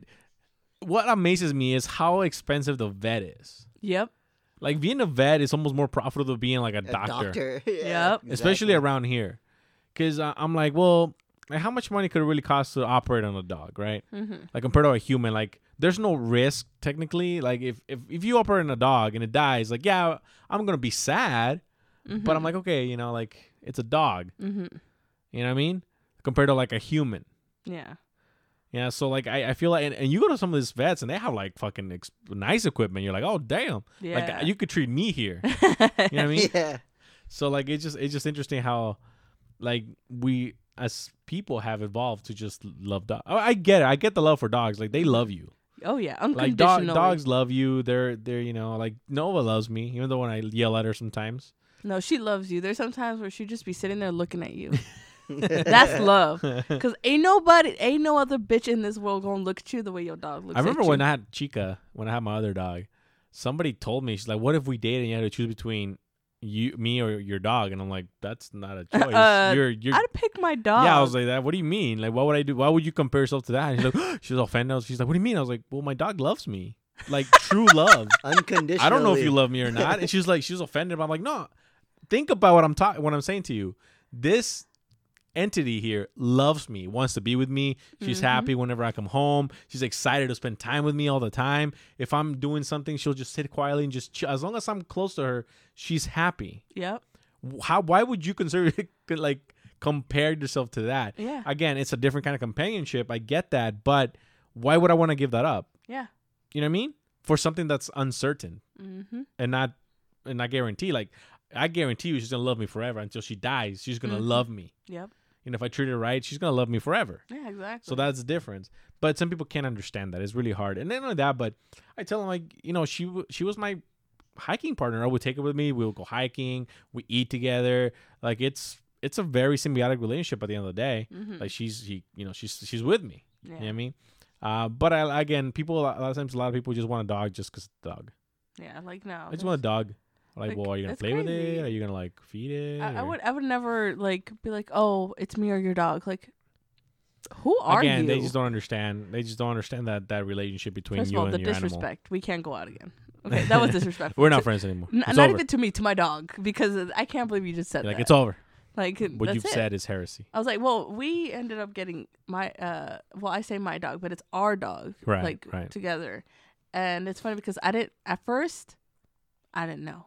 What amazes me is how expensive the vet is. Yep. Like being a vet is almost more profitable than being like a, a doctor. doctor. [laughs] yeah, Yep. especially around here. Because I'm like, well, like, how much money could it really cost to operate on a dog, right? Mm-hmm. Like compared to a human, like there's no risk technically. Like if if, if you operate on a dog and it dies, like yeah, I'm gonna be sad, but I'm like, okay, you know, like it's a dog. Mm-hmm. You know what I mean? Compared to like a human. Yeah. Yeah, so like I, I feel like, and, and you go to some of these vets and they have like fucking ex- nice equipment. You're like, oh damn, Yeah. like you could treat me here. [laughs] You know what I mean? Yeah. So like it's just it's just interesting how like we as people have evolved to just love dogs. Oh, I get it. I get the love for dogs. Like they love you. oh yeah. Like dog, dogs love you. They're they're you know like Nova loves me even though when I yell at her sometimes. No, she loves you. There's sometimes where she just be sitting there looking at you. [laughs] That's love. [laughs] Cause ain't nobody, ain't no other bitch in this world gonna look at you the way your dog looks. I remember when you. I had Chica when I had my other dog. Somebody told me she's like, "What if we dated and you had to choose between you, me, or your dog?" And I'm like, "That's not a [laughs] choice. Uh, you're you're." I'd pick my dog. Yeah, I was like that. What do you mean? Like, what would I do? Why would you compare yourself to that? And she's like, [gasps] she's offended. She's like, what do you mean? I was like, well, my dog loves me, like true [laughs] love. Unconditionally. I don't know if you love me or not. And she's like, she was offended. But I'm like, no. Think about what I'm talking. What I'm saying to you. This entity here loves me, wants to be with me. She's Mm-hmm. happy whenever I come home. She's excited to spend time with me all the time. If I'm doing something, she'll just sit quietly and just chill. As long as I'm close to her, she's happy. Yep. How? Why would you consider [laughs] like compare yourself to that? Yeah. Again, it's a different kind of companionship. I get that, but why would I want to give that up? Yeah. You know what I mean? For something that's uncertain Mm-hmm. and not and not guarantee. Like I guarantee you, she's gonna love me forever until she dies. She's gonna Mhm. love me. Yep. And if I treat her right, she's gonna love me forever. Yeah. Exactly. So that's the difference. But some people can't understand that. It's really hard. And not only that, but I tell them like, you know, she she was my hiking partner. I would take her with me. We would go hiking. We eat together. Like it's it's a very symbiotic relationship at the end of the day. Mhm. Like she's he you know she's she's with me. yeah. You know what I mean? Uh, but I, again, people a lot of times a lot of people just want a dog just because dog. Yeah. Like no. I just want a dog. Like, Like, well, are you gonna play with it? Are you gonna like feed it? I, I would. I would never like be like, oh, it's me or your dog. Like, who are again, you? Again, they just don't understand. They just don't understand that that relationship between First you all, and the your animal. disrespect. We can't go out again. [laughs] Okay, that was disrespectful. We're not To- friends anymore. N- not over. even to me, to my dog, because I can't believe you just said You're like that. it's over. Like What you've it. said is heresy. I was like, well, we ended up getting my uh well, I say my dog, but it's our dog. Right, Like right. together. And it's funny because I didn't at first I didn't know.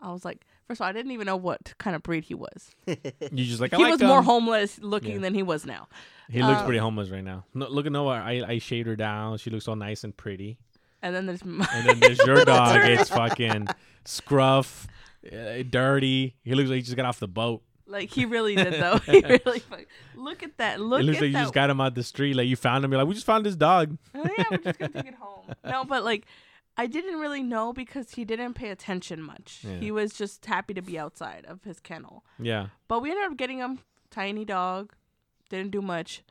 I was like first of all, I didn't even know what kind of breed he was. [laughs] You just like I he like was more homeless looking Yeah. than he was now. He looks uh, pretty homeless right now. No, look at Noah. I I shaved her down. She looks all nice and pretty. And then there's my And [laughs] then there's your [laughs] dog. It's fucking scruff, uh, dirty. He looks like he just got off the boat. like he really did though. he really fuck- look at that. Look it looks at like you that. just got him out the street. Like you found him. You're like, we just found this dog. Oh, yeah, we're just gonna take it home. No, but like I didn't really know because he didn't pay attention much. Yeah. He was just happy to be outside of his kennel. Yeah. But we ended up getting him tiny dog. Didn't do much.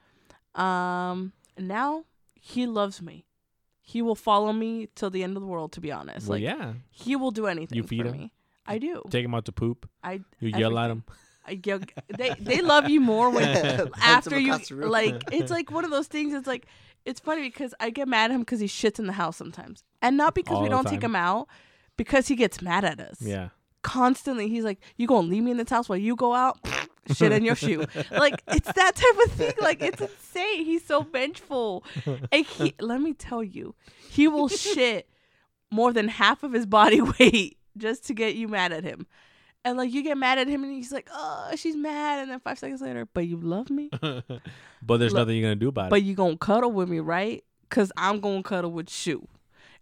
Um now he loves me. He will follow me till the end of the world to be honest. well, like yeah. he will do anything You feed for him? me. I do. Take him out to poop. I You yell at him. I yell, they they love you more when [laughs] after you across the room. like it's like one of those things it's like it's funny because i get mad at him because he shits in the house sometimes. And not because All we don't take him out because he gets mad at us. Yeah. constantly he's like you gonna leave me in this house while you go out? [laughs] Shit in your shoe. Like it's that type of thing. Like it's insane. He's so vengeful. And he [laughs] let me tell you he will shit more than half of his body [laughs] weight just to get you mad at him and like you get mad at him, and he's like, "Oh, she's mad," and then five seconds later, but you love me, [laughs] but there's Look, nothing you're gonna do about but it. But you gonna cuddle with me, right? Cause I'm gonna cuddle with you,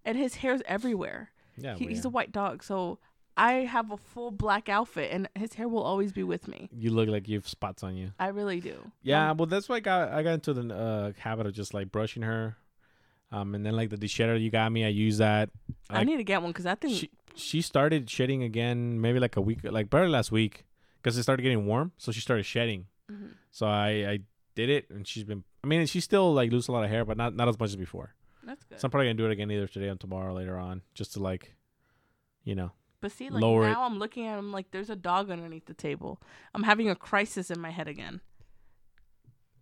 and his hair's everywhere. Yeah, He, he's a white dog, so I have a full black outfit, and his hair will always be with me. you look like you have spots on you. I really do. Yeah, Um, well, that's why I got I got into the uh, habit of just like brushing her, um, and then like the de-shedder you got me, I use that. I Like, need to get one because I think she she started shedding again maybe like a week, like barely last week, because it started getting warm, so she started shedding. Mhm. So I I did it, and she's been. I mean, she still like lose a lot of hair, but not not as much as before. that's good. So I'm probably gonna do it again either today or tomorrow later on, just to like, you know. But see, like lower it. now I'm looking at him like there's a dog underneath the table. I'm having a crisis in my head again.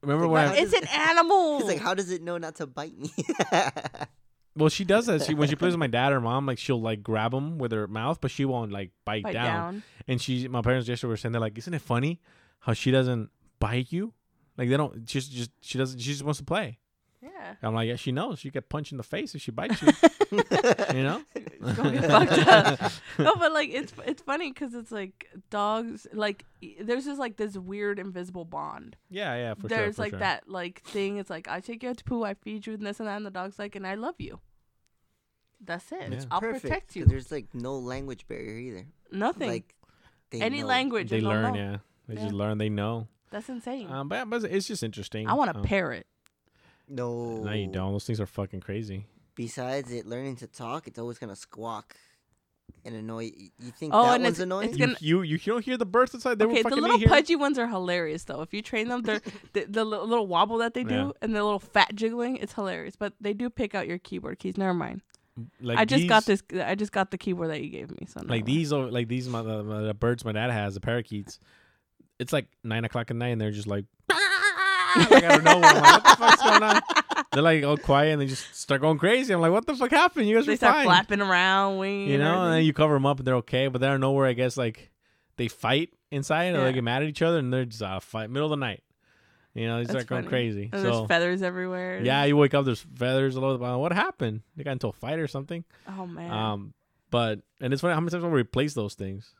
Remember Like, when? It's an [laughs] animal. He's like, how does it know not to bite me? [laughs] well, she does that. She when she plays with my dad or mom, like she'll like grab him with her mouth, but she won't like bite, Bite down. down. And she, my parents yesterday were saying they're like, isn't it funny how she doesn't bite you? Like they don't. She's just she doesn't. She just wants to play. Yeah. I'm like, yeah, she knows. She get punched in the face if she bites [laughs] you. You know. [laughs] It's gonna get [laughs] fucked up. no, but like it's it's funny because it's like dogs. Like there's just like this weird invisible bond. Yeah, yeah, for sure. there's for like sure. that like thing. It's like I take you out to poo, I feed you, and this and that, and the dog's like, and I love you. That's it. Yeah. I'll Perfect, protect 'cause you. There's like no language barrier either. Nothing. Like they Any know. language. They they'll learn, know. yeah. They Yeah. just learn. They know. That's insane. Um, but, but it's just interesting. I want a um, parrot. No. No, you don't. Those things are fucking crazy. Besides it learning to talk, it's always gonna squawk and annoy. You You think Oh, that and one's it's- annoying? it's You, gonna- you you don't hear the birds outside. They were okay, the fucking little in here. pudgy ones are hilarious though. If you train them, they're [laughs] the, the little wobble that they do Yeah. and the little fat jiggling. It's hilarious. But they do pick out your keyboard keys. Never mind. Mm, like I just got this. I just got the keyboard that you gave me. So never like these are like these my, the, the birds my dad has the parakeets it's like nine o'clock at night and they're just like [laughs] like out of nowhere I'm like what the fuck's going on they're like all quiet and they just start going crazy I'm like what the fuck happened you guys They are start fine flapping around, winging. you know and then you cover them up and they're okay but they're nowhere I guess like they fight inside or Yeah. they get mad at each other and they're just uh, fight middle of the night you know they That's start going funny. crazy And so there's feathers everywhere. yeah you wake up there's feathers all over The, what happened they got into a fight or something Oh man. um but and it's funny how many times I replace those things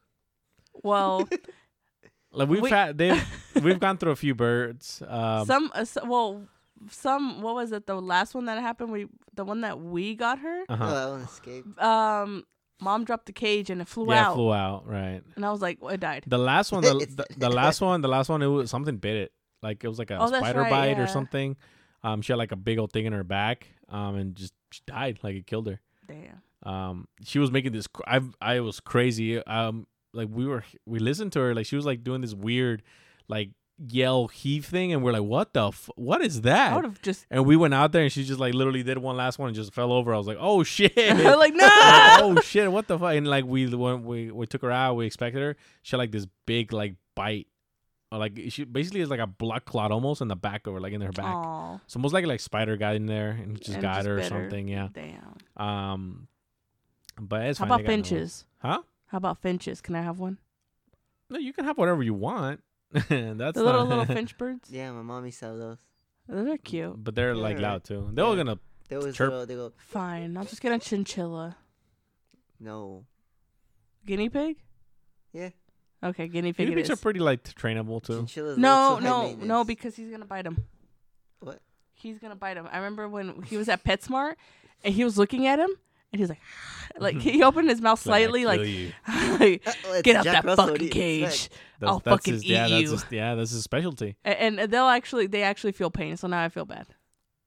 well, [laughs] Like we've We- had, they've [laughs] we've gone through a few birds. Um, some. Uh, so, well, some. What was it? The last one that happened. We the one that we got her. uh-huh. Oh, that one escaped. Um, mom dropped the cage and it flew yeah, out, flew out. Right. and I was like, well, it died. The last one, the, [laughs] the, the last one, the last one, it was something bit it. Like it was like a Oh, spider right, bite or something. Um, she had like a big old thing in her back. Um, and just she died. Like it killed her. Damn. Um, she was making this. cr- I I was crazy. Um, like we were we listened to her. Like she was like doing this weird, like yell heave thing, and we're like, what the f- what is I that? would have just. And we went out there, and she just like literally did one last one and just fell over. I was like, oh shit. [laughs] like [laughs] no. Like, oh shit, what the fuck? And like we when we we took her out, we expected her. She had like this big like bite, or like she basically is like a blood clot almost in the back of her, like in her back. Aw, So most likely like spider got in there and just and got just her or something. Yeah. Damn. Um, but it's How fine. about finches? Huh? How about finches? Can I have one? No, you can have whatever you want. [laughs] That's the not, little [laughs] little finch birds. Yeah, my mommy saw those. Those are cute. but they're like loud too. They're all gonna. They was Chirp. little, they go, Fine. I'll just get a chinchilla. no. Guinea pig. Yeah. Okay, guinea pig. Guinea pigs are pretty like trainable too. Chinchillas No, little too high no, no, because he's gonna bite him. What? He's gonna bite him. I remember when he was at PetSmart and he was looking at him and he was like, [sighs] like [laughs] he opened his mouth slightly, Like, like, kill you. [laughs] like, Uh-oh, it's get out Jack that Russell, what fucking you cage. expect? That's, I'll that's fucking his, yeah, eat that's you. his, yeah, that's his specialty. A- and they'll actually they actually feel pain. So now I feel bad.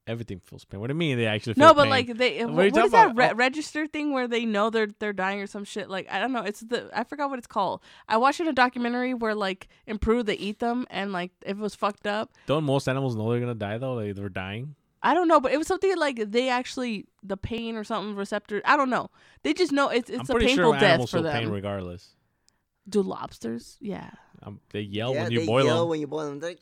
Everything feels pain. What do you mean they actually feel No, but pain? like they What are what, you what is talking that about? re- Oh. register thing where they know they're they're dying or some shit? Like I don't know. It's the I forgot what it's called. I watched in a documentary where like in Peru they eat them and like if it was fucked up. Don't most animals know they're gonna die though? Like they're dying. I don't know, but it was something like they actually the pain or something receptor. I don't know. They just know it's it's I'm a pretty painful sure death for feel pain them. regardless. Do lobsters? Yeah, Um, they yell yeah, when you they boil yell them. when you boil them. They're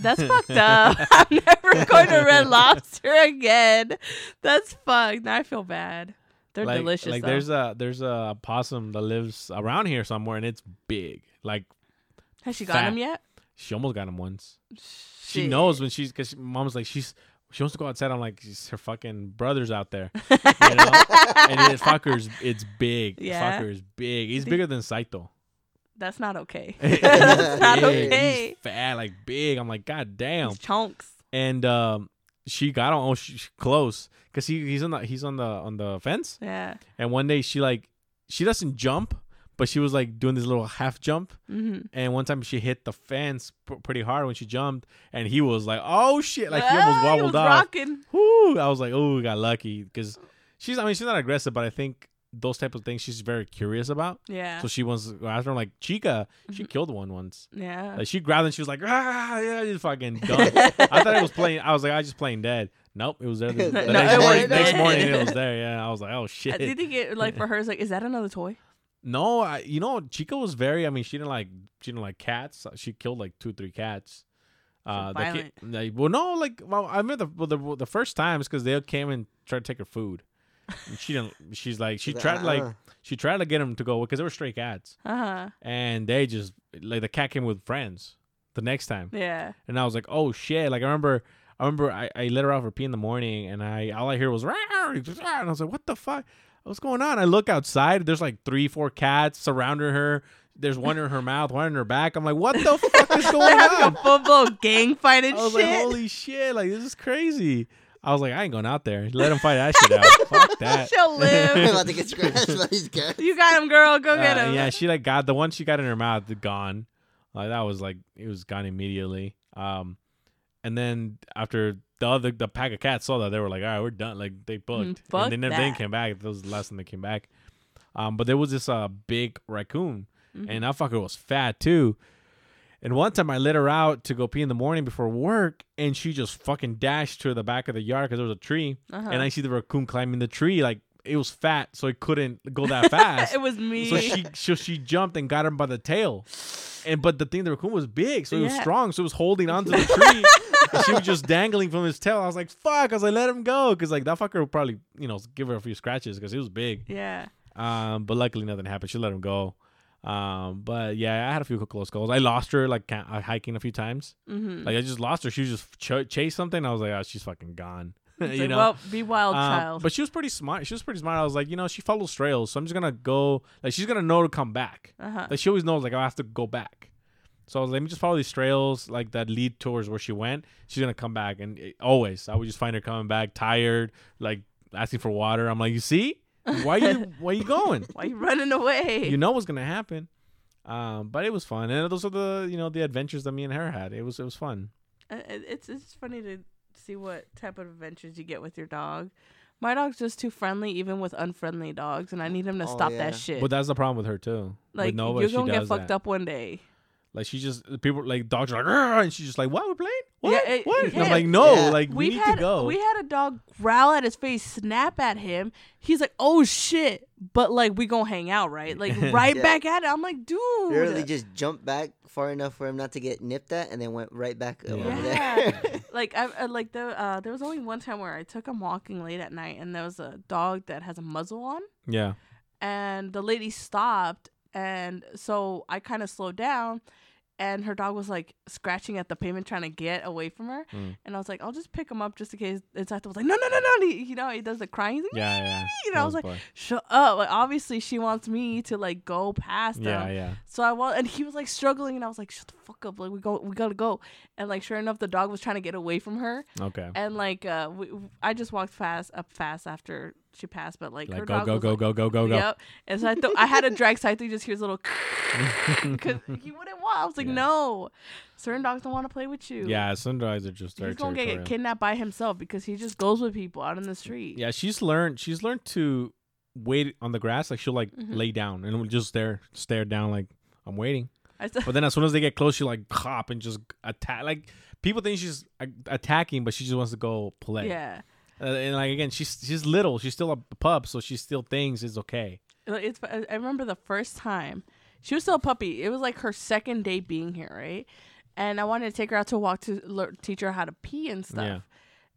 that's [laughs] fucked up. [laughs] I'm never going to red lobster again. That's fucked. Now I feel bad. They're like, delicious. Like though. there's a there's a possum that lives around here somewhere and it's big. Like Has she got him yet? She almost got him once. She Shit. knows when she's because mom's like she's she wants to go outside. I'm like she's, her fucking brother's out there, [laughs] you know. and it, fucker's it's big. Yeah. Fucker's big. He's bigger than Saito. That's not okay. [laughs] [laughs] That's not big. okay. He's fat, like big. I'm like, God damn. These chunks. And um, she got on oh, she, she- close because he he's on the he's on the on the fence. Yeah. And one day she like she doesn't jump, but she was like doing this little half jump. hmm And one time she hit the fence p- pretty hard when she jumped, and he was like, "Oh shit!" Like he almost wobbled Ah, was off. rocking. Woo! I was like, "Oh, we got lucky," because she's I mean she's not aggressive, but I think those type of things she's very curious about. Yeah. So she wants to go after him. Like Chica, she Mhm. killed one once. yeah. Like she grabbed and she was like, ah, yeah, fucking [laughs] done. I thought it was playing. I was like, I was just playing dead. Nope, it was there. The, [laughs] the No, next, it morning, was next morning, it was there. Yeah, I was like, oh shit. Did you get like for her? It's like, is that another toy? No, I, you know, Chica was very. I mean, she didn't like. She didn't like cats. She killed like two, three cats. Uh, violent. like, well, no, like, well, I remember the well, the, the first times because they came and tried to take her food. And she didn't. [laughs] She's like, she tried to, like, "Uh-uh." she tried to get them to go because they were stray cats, Uh huh. and they just like the cat came with friends. The next time, Yeah. and I was like, "Oh shit!" Like I remember, I remember I, I let her out for pee in the morning, and I all I hear was "Rawr," and I was like, "What the fuck? What's going on?" I look outside. There's like three, four cats surrounding her. There's one in her mouth, one in her back. I'm like, "What the fuck is [laughs] going They're having on?" a full blown gang fight and I was shit. like, "Holy shit! Like this is crazy." I was like, "I ain't going out there. Let them fight that shit out. fuck [laughs] that." She'll [laughs] live. I'm about to get scratched by these guys. you got him, girl. Go get Uh, him. yeah, she like got the one she got in her mouth gone. Like that was like it was gone immediately. Um, and then after the other the pack of cats saw that they were like, all right, we're done. Like they booked, Mm, and they never they came back. That was the last time they came back. Um, but there was this uh big raccoon, Mhm. and that fucker was fat too. And one time I let her out to go pee in the morning before work, and she just fucking dashed to the back of the yard because there was a tree, Uh-huh. and I see the raccoon climbing the tree. Like it was fat, so it couldn't go that [laughs] fast. it was me. So she so she jumped and got him by the tail. And but the thing the raccoon was big, so it was strong, so it was holding onto the [laughs] tree. She was just dangling from his tail. I was like, "Fuck!" I was like, "Let him go," because like that fucker would probably you know give her a few scratches because he was big. yeah. Um, but luckily nothing happened. She let him go. Um, but yeah, I had a few close calls. I lost her like ca- uh, hiking a few times. Mm-hmm. Like I just lost her. She was just ch- chased something. I was like, "Oh, she's fucking gone." [laughs] You like, know. well, be wild, Um, child. But she was pretty smart. She was pretty smart. I was like, you know, she follows trails, so I'm just gonna go. Like, she's gonna know to come back. uh-huh. Like, she always knows, like, I have to go back. So I was like, let me just follow these trails, like that lead towards where she went. She's gonna come back, and it- always, I would just find her coming back, tired, like asking for water. I'm like, you see, why you [laughs] why you going? Why you running away? You know what's gonna happen. Um, but it was fun, and those are the you know the adventures that me and her had. It was it was fun. Uh, it's it's funny to see what type of adventures you get with your dog. My dog's just too friendly, even with unfriendly dogs, and I need him to Oh, stop yeah. that shit. But that's the problem with her too. like with Nova, you're gonna get does fucked that. up one day. Like she just people like dogs are like and she's just like what we're playing what Yeah, it- what and I'm like no Yeah. like we We've need had to go we had a dog growl at his face, snap at him. He's like, "Oh shit!" But like, we gonna hang out, right? Like [laughs] right Yeah. back at it. I'm like, dude. Literally just jumped back far enough for him not to get nipped at, and then went right back Yeah. over there. [laughs] like I, I like the uh, there was only one time where I took him walking late at night, and there was a dog that has a muzzle on, yeah and the lady stopped, and so I kind of slowed down, and her dog was like scratching at the pavement trying to get away from her, Mm. and I was like, I'll just pick him up just in case. And Sato was like, no, no, no, no, he, you know, he does the crying. He's like, yeah yeah You know, I was like, shut up. Like, obviously, she wants me to like go past yeah them. yeah So I was, and he was like struggling, and I was like, "Shut the fuck up! Like we go, we gotta go." And like, sure enough, the dog was trying to get away from her, okay and like, uh, we, I just walked fast up fast after she passed, but like, her like go dog go was go like, go go go go Yep. And so I thought I had to drag Saito. He just hears a little [laughs] [laughs] because he wouldn't want. I was like, Yeah. no, certain dogs don't want to play with you. yeah some dogs are just he's gonna get kidnapped by himself because he just goes with people out in the street. yeah she's learned she's learned to wait on the grass like she'll like Mhm. lay down and just stare stare down like I'm waiting but then as soon as they get close she like hop and just attack like people think she's a- attacking but she just wants to go play yeah. Uh, and like again she's she's little she's still a pup so she still thinks it's okay It's. I I remember the first time she was still a puppy. It was like her second day being here, right? And I wanted to take her out to walk to lear- teach her how to pee and stuff. Yeah.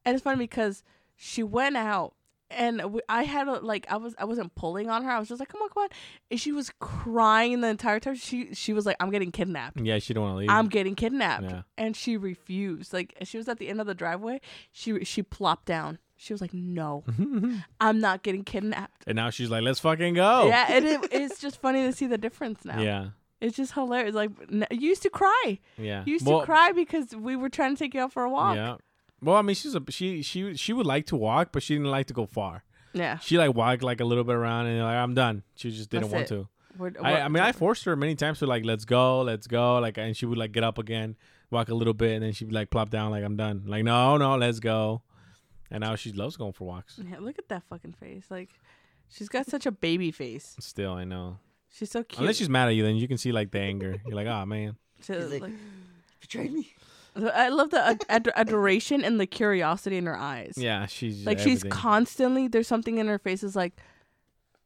And it's funny because she went out and I had a, like I was I wasn't pulling on her. I was just like, come on, come on. And she was crying the entire time. She she was like, I'm getting kidnapped. yeah she don't want to leave I'm getting kidnapped. Yeah. And she refused. Like she was at the end of the driveway. She she plopped down. She was like, no, [laughs] I'm not getting kidnapped. and now she's like let's fucking go Yeah, and it, [laughs] it's just funny to see the difference now. Yeah. It's just hilarious. Like you used to cry. Yeah. You used Well, to cry because we were trying to take you out for a walk. Yeah. Well, I mean, she's a she she she would like to walk, but she didn't like to go far. Yeah. She like walked like a little bit around and like I'm done. She just didn't That's want it. to. We're- we're- I mean, I forced her many times to like, let's go, let's go, like, and she would like get up again, walk a little bit, and then she'd like plop down, like, I'm done. Like, no, no, let's go. And now she loves going for walks. Yeah, look at that fucking face. Like, she's got such a baby face. Still, I know. She's so cute. Unless she's mad at you, then you can see like the anger. You're like, oh man. She- He's like, like- betrayed me. I love the ad- ad- adoration and the curiosity in her eyes. Yeah, she's Like she's constantly there's something in her face is like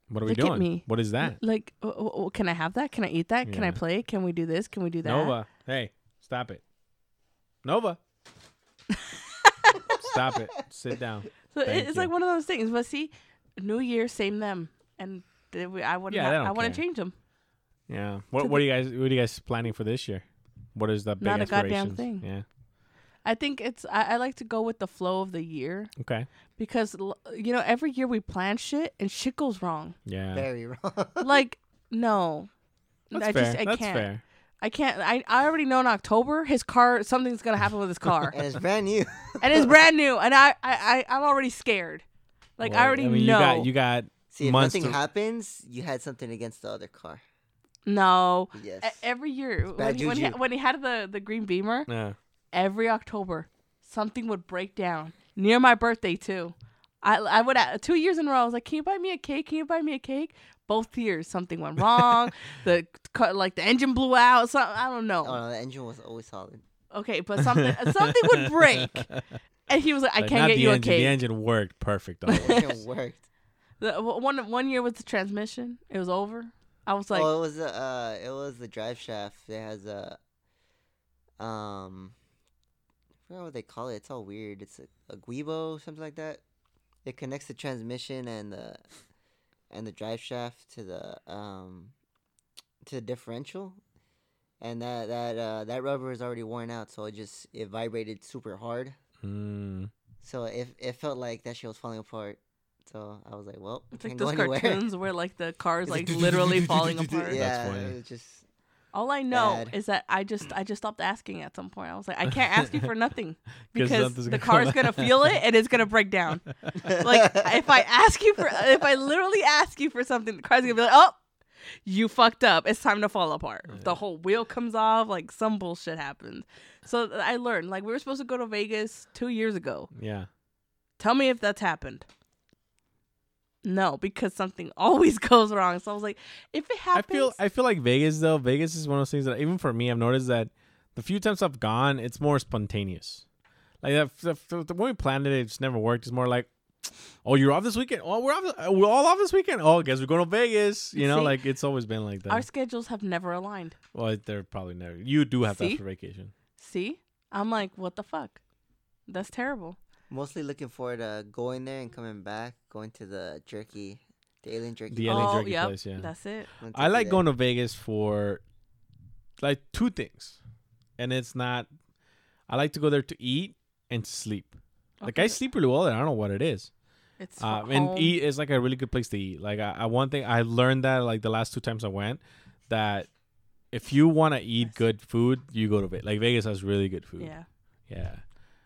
What are we look at doing? me. What is that? like oh, oh, oh, can I have that? Can I eat that? Can I play? Can we do this? Can we do that? Nova, hey, stop it. Nova, stop it. Sit down. [laughs] So Thank it's you. like one of those things. But see, New Year, same them, and they, we, I wouldn't. Yeah, ha- they don't I want to change them. Yeah. What To What are you guys What are you guys planning for this year? What is the big Not a goddamn thing. Yeah. I think it's. I, I like to go with the flow of the year Okay. because you know every year we plan shit and shit goes wrong. Yeah. Very wrong. [laughs] like no, That's I fair. just I That's can't. fair. I can't. I, I already know in October his car something's gonna happen with his car, [laughs] and it's brand new. [laughs] and it's brand new, and I I, I I'm already scared. Like Well, I already I mean, know. You got you got See, if months nothing to- happens, you had something against the other car. no, Yes. E- every year when he, when, he, when he had the the green beamer, Yeah. every October something would break down near my birthday too. I I would uh, two years in a row. I was like, "Can you buy me a cake? Can you buy me a cake?" Both years something went wrong. [laughs] the cut like the engine blew out. So I don't know. oh no, the engine was always solid. Okay, but something something would break, [laughs] and he was like, "I Like, can't get the you a engine. The engine worked perfect. [laughs] The always. engine worked. The, one one year with the transmission, it was over. I was like, oh, it was the uh, it was the drive shaft. It has a um, I forgot what they call it. It's all weird. It's a, a guibo, something like that. It connects the transmission and the and the drive shaft to the um to the differential, and that that uh, that rubber is already worn out, so it just it vibrated super hard. Mm. So it it felt like that shit was falling apart. So I was like, well, it's can't like go those anywhere. cartoons where like the cars It's [laughs] like like literally falling [laughs] apart. Yeah, funny. it was just All I know Bad. is that I just I just stopped asking at some point. I was like, I can't ask you for [laughs] nothing because the gonna car's gonna feel it and it's gonna break down. like if I ask you for if I literally ask you for something, the car's gonna be like, oh, you fucked up. It's time to fall apart. The whole wheel comes off. Like some bullshit happens. So I learned. Like we were supposed to go to Vegas two years ago. Yeah. Tell me if that's happened. No, because something [laughs] always goes wrong. So I was like, if it happens I feel I feel like Vegas though. Vegas is one of those things that even for me, I've noticed that the few times I've gone, it's more spontaneous. Like the, the, we planned it, it just never worked. It's more like, oh, you're off this weekend. Oh, we're off. uh, We're all off this weekend. Oh, guess we're going to Vegas. You know, See? like it's always been like that. our schedules have never aligned. well, they're probably never. You do have See? that for vacation. See, I'm like, what the fuck? That's terrible. Mostly looking forward to going there and coming back, going to the jerky, the alien jerky. The alien oh, jerky yep, place, yeah. that's it. I like there. going to Vegas for like two things, and it's not. I like to go there to eat and to sleep. Like I sleep really well there. I don't know what it is. It's Um, home. and eat is like a really good place to eat. Like I, I one thing I learned that like the last two times I went that if you want to eat good food, you go to Vegas. Like Vegas has really good food. Yeah, Yeah.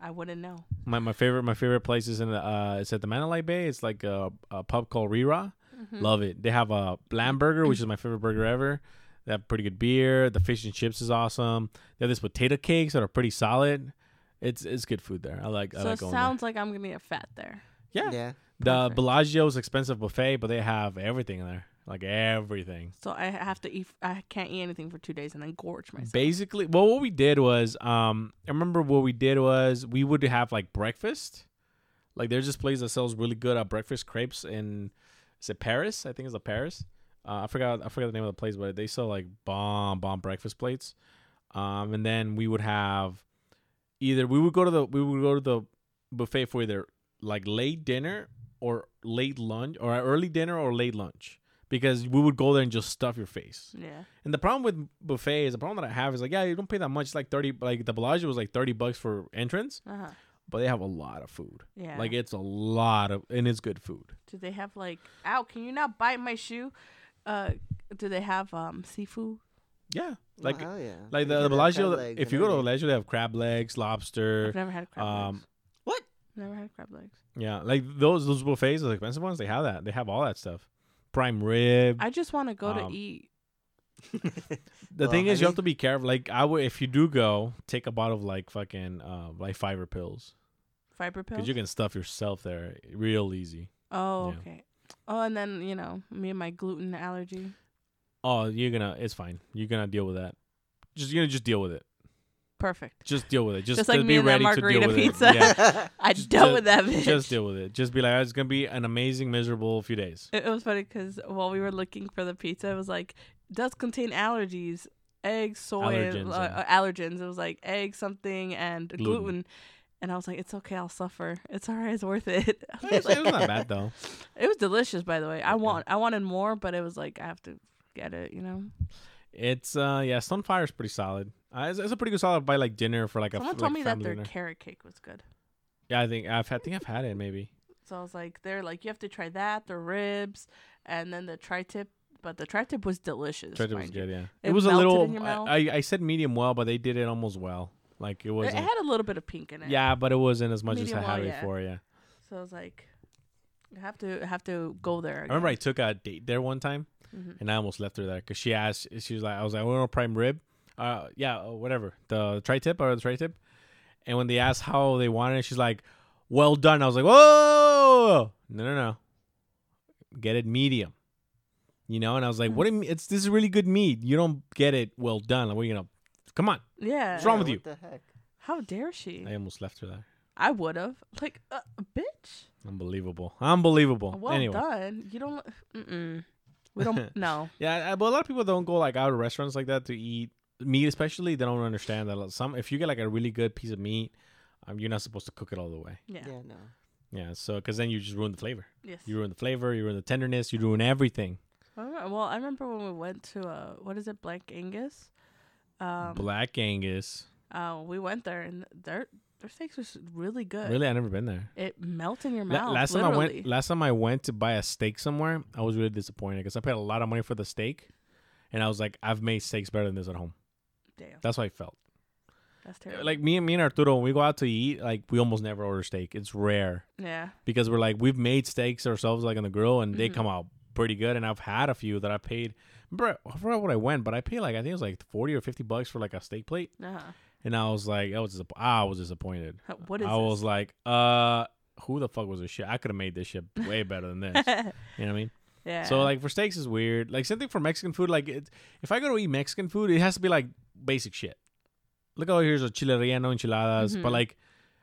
I wouldn't know. My my favorite my favorite place is in the uh it's at the Mandalay Bay. It's like a, a pub called Rí Rá. Mhm. Love it. They have a lamb burger, which is my favorite burger ever. They have pretty good beer. The fish and chips is awesome. They have this potato cakes that are pretty solid. It's it's good food there. I like I So like it going sounds like I'm gonna get fat there. there. Yeah. Yeah. The Perfect. Bellagio's expensive buffet, but they have everything there. Like everything. So I have to eat. I can't eat anything for two days and then gorge myself. Basically, well, what we did was, um, I remember what we did was we would have like breakfast. Like there's this place that sells really good uh, breakfast crepes in, is it Paris? I think it's a Paris. Uh, I forgot I forgot the name of the place, but they sell like bomb bomb breakfast plates. Um, and then we would have either we would go to the we would go to the buffet for either like late dinner or late lunch or early dinner or late lunch because we would go there and just stuff your face. yeah. And the problem with buffet is the problem that I have is like, yeah, you don't pay that much. It's like thirty. Like the Bellagio was like thirty bucks for entrance, Uh huh. but they have a lot of food. Yeah. Like it's a lot of, and it's good food. do they have like? Ow! Can you not bite my shoe? Uh, do they have um seafood? Yeah, Oh, like hell yeah. like They the, the Bellagio. If you go to everything. Bellagio, they have crab legs, lobster. I've never had crab Um, legs. What? Never had crab legs. Yeah, like those those buffets, those expensive ones, they have that. They have all that stuff. Prime rib. I just want to go Um, to eat. [laughs] the Well, thing is, I you have to be careful. Like I would, if you do go, take a bottle of like fucking uh, like fiber pills Fiber pills. because you can stuff yourself there real easy. oh, yeah. okay. Oh, and then you know me and my gluten allergy. Oh, you're gonna. It's fine. You're gonna deal with that. Just you're gonna just deal with it. Perfect. Just deal with it. Just, Just like be and ready to deal margarita with pizza. it. Yeah, [laughs] I Just- dealt ju- with that bitch. just deal with it. Just be like, "Oh, it's gonna be an amazing, miserable few days. It, it was funny because while we were looking for the pizza, it was like does contain allergies, eggs, soy, Allergens, uh, yeah. allergens. It was like egg something and gluten. Gluten. And I was like, it's okay, I'll suffer. It's alright, it's worth it. [laughs] it was It's, like- it's not bad though. [laughs] It was delicious, by the way. I want, I wanted more, but it was like I have to get it. You know, It's uh yeah, Stonefire is pretty solid. Uh, it's, it's a pretty good salad by like dinner for like a someone told like me that their dinner. carrot cake was good. Yeah, I think I've had, I think I've had it maybe. So I was like, they're like, you have to try that, the ribs, and then the tri-tip. But the tri-tip was delicious. Tried it was you. good, yeah. It It, was a little. in your mouth. I, I said medium well, but they did it almost well. Like it It, it had a little bit of pink in it. yeah, but it wasn't as much Medium as I had well, yeah. before. Yeah. So I was like, I have to I have to go there. I remember I took a date there one time, hmm and I almost left her there because she asked. She was like, "I was like, I want a prime rib." Uh, yeah, uh, whatever. The tri tip or the tri tip. And when they asked how they wanted it, she's like, "Well done." I was like, "Whoa, no, no, no, get it medium." You know, and I was like, "What? Do you mean? It's this is really good meat. You don't get it well done. Like, what are you gonna? Come on." Yeah. What's wrong with what you? the heck? How dare she? I almost left her there. I would have. Like, uh, bitch. Unbelievable. Unbelievable. Well anyway. done. You don't. Mm-mm. We don't. [laughs] no. Yeah, but a lot of people don't go like out to restaurants like that to eat meat, especially. They don't understand that some if you get like a really good piece of meat, um, you're not supposed to cook it all the way. Yeah. Yeah, no. Yeah, so because then you just ruin the flavor. Yes. You ruin the flavor. You ruin the tenderness. You ruin everything. Well, I remember when we went to uh, what is it, Black Angus? Um, Black Angus. Uh, we went there and their their steaks was really good. Really, I never been there. It melts in your La- mouth. last time I went, last time I went to buy a steak somewhere, I was really disappointed because I paid a lot of money for the steak, and I was like, I've made steaks better than this at home. Damn, That's how I felt. that's terrible. Like me and me and Arturo, when we go out to eat, like we almost never order steak. It's rare. yeah, because we're like we've made steaks ourselves like on the grill and they Mhm. come out pretty good and I've had a few that I paid remember I forgot what I went but I paid like I think it was like 40 or 50 bucks for like a steak plate uh-huh. and I was like I was disapp- I was disappointed What is I was like uh who the fuck was this shit I could have made this shit way [laughs] better than this you know what I mean yeah. so like for steaks is weird like same thing for Mexican food like it, if I go to eat Mexican food it has to be like basic shit look over here's a chile relleno enchiladas but Mhm. like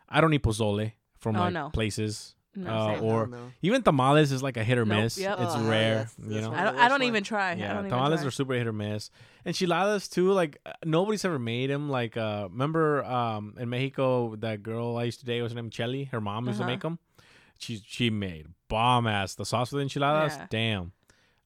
I don't eat pozole from Oh, like no. places no, uh, same. or- Hell no. even tamales is like a hit or Nope, miss. yep. It's Oh, rare, that's- you know. I don't. I don't even ones. try. I Yeah, don't even tamales try. are super hit or miss. And enchiladas too. Like uh, nobody's ever made them. Like uh, remember um in Mexico that girl I used to date was named name Chelly. Her mom used to Uh-huh. make them. She she made bomb ass the sauce with enchiladas. Yeah. Damn.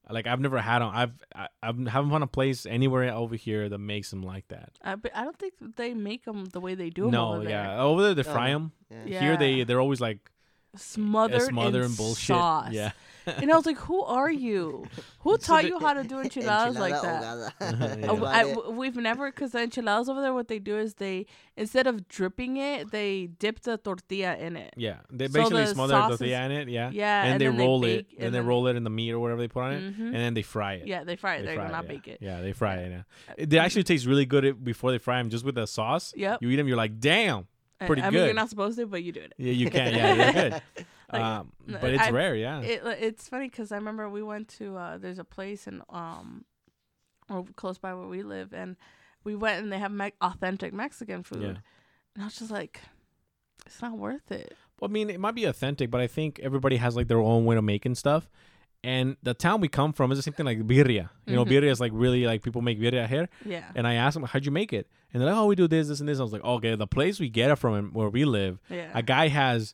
Like I've never had them. I've I, I haven't found a place anywhere over here that makes them like that. I, but I don't think they make them the way they do them no, over there. yeah, over there they Oh, fry them. Yeah. Here they they're always like Smothered, smothered in in bullshit. sauce. Yeah. And I was like, "Who are you? Who [laughs] taught you how to do [laughs] enchiladas like that?" ahogada. Yeah. Uh, That's I- about it. w- we've never because the enchiladas over there, what they do is they instead of dripping it, they dip the tortilla in it. Yeah, they So basically the smother the tortilla is- in it. Yeah, Yeah, and, and they then they roll it, and and they roll it in the meat or whatever they put on it, Mhm. and then they fry it. Yeah, they fry it. They They fry do it, not yeah. bake it. Yeah, they fry it. Yeah, they actually taste really good before they fry them, just with the sauce. Yep. You eat them, you're like, damn. I- pretty I, mean, you're not supposed to, but you do it. Yeah, you can. Yeah, you're good. [laughs] Like, um, but it's I- rare. Yeah. It, it's funny because I remember we went to uh, there's a place in um or close by where we live, and we went and they have me- authentic Mexican food, Yeah. and I was just like, it's not worth it. Well, I mean, it might be authentic, but I think everybody has like their own way of making stuff. And the town we come from is the same thing like birria. You know, Mhm. birria is like really like people make birria here. Yeah. And I asked them, how'd you make it? And they're like, oh, we do this, this, and this. I was like, okay, the place we get it from where we live, Yeah. a guy has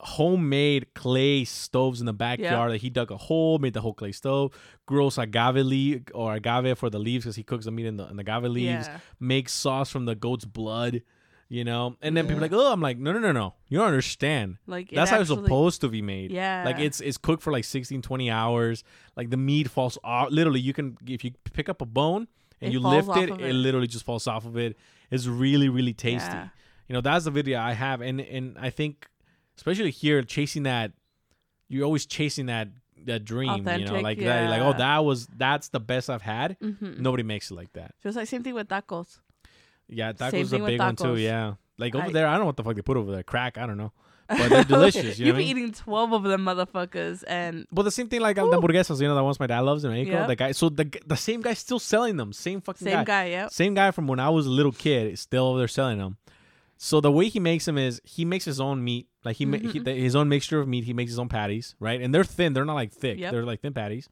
homemade clay stoves in the backyard that he dug a hole, made the whole clay stove, grows agave leaf or agave for the leaves because he cooks the meat in the, in the agave leaves, Yeah. makes sauce from the goat's blood, you know. And then people are like, oh, I'm like, no, no, no, no, you don't understand. Like That's how it's supposed to be made. Yeah. Like it's it's cooked for like 16, 20 hours. Like the meat falls off. Literally, you can if you pick up a bone and It you lift it, it it. literally just falls off of it. It's really really tasty. Yeah. You know, that's the video I have, and and I think, especially here, chasing that, you're always chasing that that dream. you know, Authentic, like that, like oh, that was that's the best I've had. Mm-hmm. Nobody makes it like that. Just like same thing with tacos. Yeah, tacos a big one too. Yeah, like over I- there, I don't know what the fuck they put over there. Crack, I don't know, [laughs] but they're delicious. You know You've what I been eating twelve of them motherfuckers, and But the same thing like uh, the hamburguesas, you know, the ones my dad loves in Mexico. Yep. The guy, so the the same guy's still selling them. Same fucking same guy. yeah, Same guy from when I was a little kid is still over there selling them. So the way he makes them is he makes his own meat, like he, ma- he the, his own mixture of meat. He makes his own patties, right? And they're thin. They're not like thick. Yep. They're like thin patties.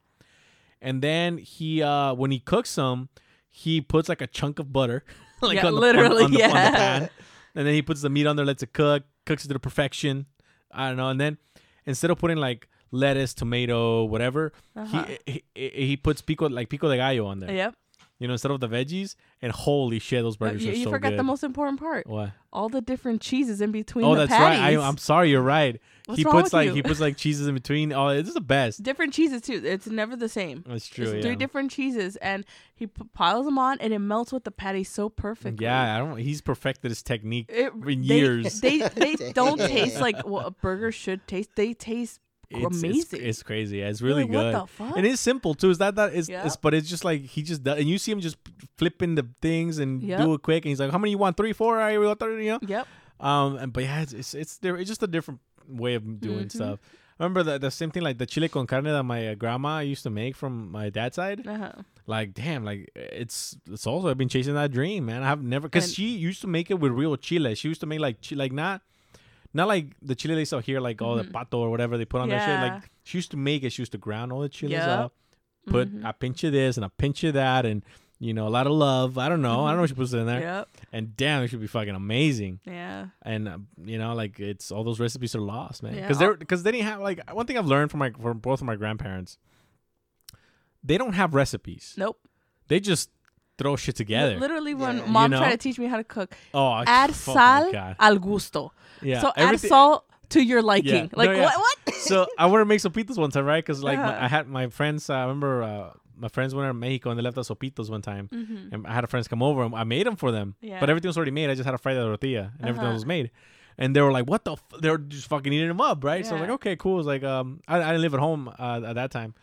And then he, uh when he cooks them, he puts like a chunk of butter, [laughs] like Yeah, on, the, literally, on, the, on the yeah. pan, and then he puts the meat on there, lets it cook, cooks it to perfection. I don't know. And then instead of putting like lettuce, tomato, whatever, Uh-huh. he, he he puts pico like pico de gallo on there Yep. You know, instead of the veggies. And holy shit, those But burgers you are you so forgot good. the most important part. what? All the different cheeses in between Oh, the that's right. patties. I, I'm sorry, you're right. What's he wrong puts with like you? he puts like cheeses in between. Oh, it's the best. different cheeses too. It's never the same. That's true. It's yeah. three different cheeses, and he p- piles them on, and it melts with the patty so perfectly. Yeah, I don't. He's perfected his technique It, in they, years. They they [laughs] don't taste like what a burger should taste. They taste It's, it's, amazing. it's crazy. It's really like, good. What the fuck? And it's simple too. Is that that is? Yeah. It's, but it's just like he just does, and you see him just flipping the things and Yep. do it quick. And he's like, "How many you want? Three, four? I want three, you know." Yep. Um, and but yeah, it's it's it's, there, it's just a different way of doing Mhm. stuff. I remember the, the same thing like the chile con carne that my uh, grandma used to make from my dad's side. Uh-huh. Like damn, like it's it's also I've been chasing that dream, man. I've never because she used to make it with real chile. She used to make like chi- like not not like the chile they sell here, like all the Mhm. pato or whatever they put on that shit. Like she used to make it. She used to ground all the chiles Yep. up, put Mhm. a pinch of this and a pinch of that, and you know a lot of love. I don't know. I don't know what she puts in there. Yep. And damn, it should be fucking amazing Yeah. and uh, you know like it's all those recipes are lost man Yeah. because they're because they didn't have like one thing i've learned from my from both of my grandparents they don't have recipes Nope. they just throw shit together Literally, when Yeah. mom You tried to teach me how to cook, oh add oh sal God. al gusto. Yeah so add everything- salt to your liking. No, Like yeah. what? What? [laughs] so i want to make some sopitos one time right because like my, i had my friends uh, i remember uh, my friends went to mexico and they left us sopitos one time mm-hmm. and I had a friends come over and I made them for them. Yeah. But everything was already made. I just had to fry the tortilla and everything Uh-huh. was made. And they were like, "What the?" F-? They were just fucking eating them up, right? So I was Yeah. like, "Okay, cool." It was like, um, I, I didn't live at home uh, at that time,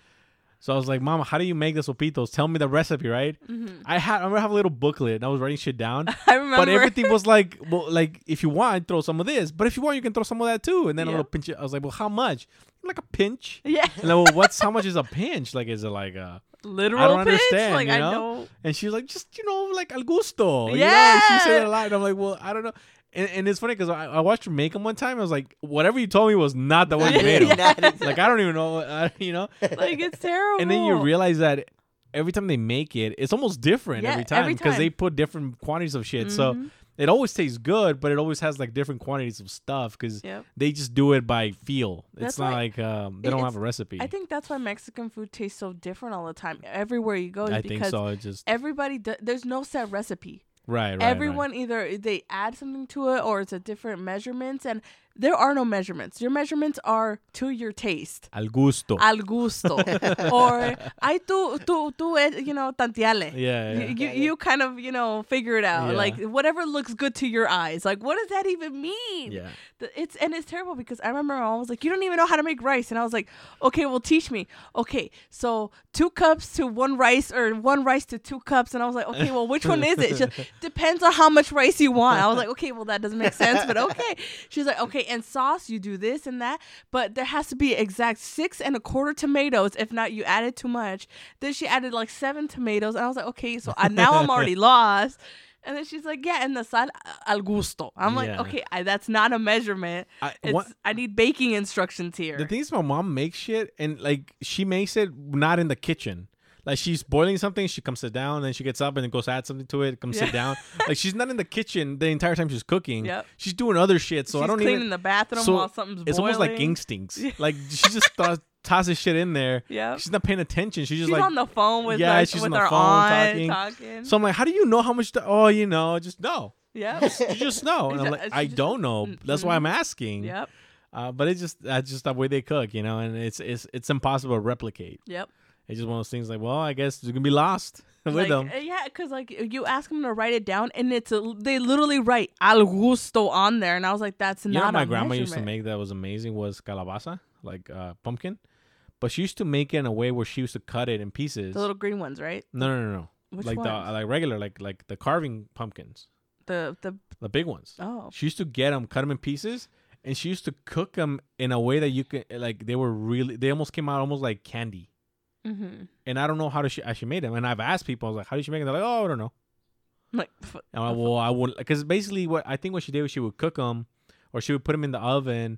so I was like, "Mom, how do you make the sopitos? Tell me the recipe, right?" Mm-hmm. I had I remember I have a little booklet and I was writing shit down, [laughs] I remember. but everything was [laughs] like, well, like if you want, throw some of this, but if you want, you can throw some of that too, and then a Yep. little pinch. I was like, "Well, how much?" Like a pinch. yeah. And then, well, what's how much is a pinch? Like, is it like a? [laughs] Literal pitch? understand, Like you I know? know. And she was like, just, you know, like al gusto. You know? She said a lot. And I'm like, well, I don't know. And, and it's funny because I, I watched her make them one time. I was like, whatever you told me was not the way you made them. [laughs] Like, I don't even know, uh, you know? Like it's terrible. And then you realize that every time they make it, it's almost different Yeah, every time because they put different quantities of shit. So Mhm. it always tastes good, but it always has like different quantities of stuff because Yep. they just do it by feel. It's not why- like um, they don't have a recipe. I think that's why Mexican food tastes so different all the time. Everywhere you go, is I think because so. It just everybody do- there's no set recipe. Right, right. right. Everyone either they add something to it or it's a different measurements, and there are no measurements. Your measurements are to your taste. al gusto. Al gusto, [laughs] or I tu tu tu you know tantiale. yeah, yeah. You, you you kind of you know figure it out Yeah. like whatever looks good to your eyes like what does that even mean yeah. It's and it's terrible because I remember I was like, "You don't even know how to make rice," and I was like, "Okay, well, teach me." Okay, so two cups to one rice, or one rice to two cups, and I was like, "Okay, well, which one is it?" She [laughs] depends on how much rice you want. I was like, "Okay, well, that doesn't make sense, but okay." She's like, "Okay, and sauce, you do this and that, but there has to be exact six and a quarter tomatoes. If not, you added too much." Then she added like seven tomatoes, and I was like, "Okay, so I, now I'm already [laughs] lost." And then she's like, "Yeah, and the sal al gusto." I'm like, Yeah. "Okay, I, that's not a measurement. I, It's, one- I need baking instructions here." The thing is, my mom makes shit, and like she makes it not in the kitchen. Like she's boiling something, she comes sit down, then she gets up and then goes add something to it, comes sit down. Like she's not in the kitchen the entire time she's cooking. Yep. She's doing other shit. So she's I don't cleaning even. the bathroom so while something's it's boiling. almost like instincts. [laughs] Like she just th- tosses shit in there. Yeah. She's not paying attention. She's She's just like. on the phone with Yeah, like, she's with on the her phone aunt talking. talking. so I'm like, how do you know how much? To, oh, you know, just know. yep. [laughs] You just know. And I'm like, I don't know. Mm, That's why I'm asking. Yep. Uh, but it's just that's just the way they cook, you know, and it's it's it's impossible to replicate. Yep. It's just one of those things like, well, I guess you're gonna be lost. [laughs] with like, them. uh, Yeah, because like you ask them to write it down, and it's a, they literally write al gusto on there, and I was like, that's You not. what my a grandma used to make that was amazing was calabaza, like uh, pumpkin, but she used to make it in a way where she used to cut it in pieces. the little green ones, right? no, no, no, no. Which like ones? the like regular, like like the carving pumpkins, the the the big ones. oh She used to get them, cut them in pieces, and she used to cook them in a way that you could like they were really they almost came out almost like candy. Mm-hmm. And I don't know how to she actually made them. And I've asked people, I was like, "How did she make them?" They're like, "Oh, I don't know." like f- And I'm like, well, I would because basically what I think what she did was she would cook them, or she would put them in the oven,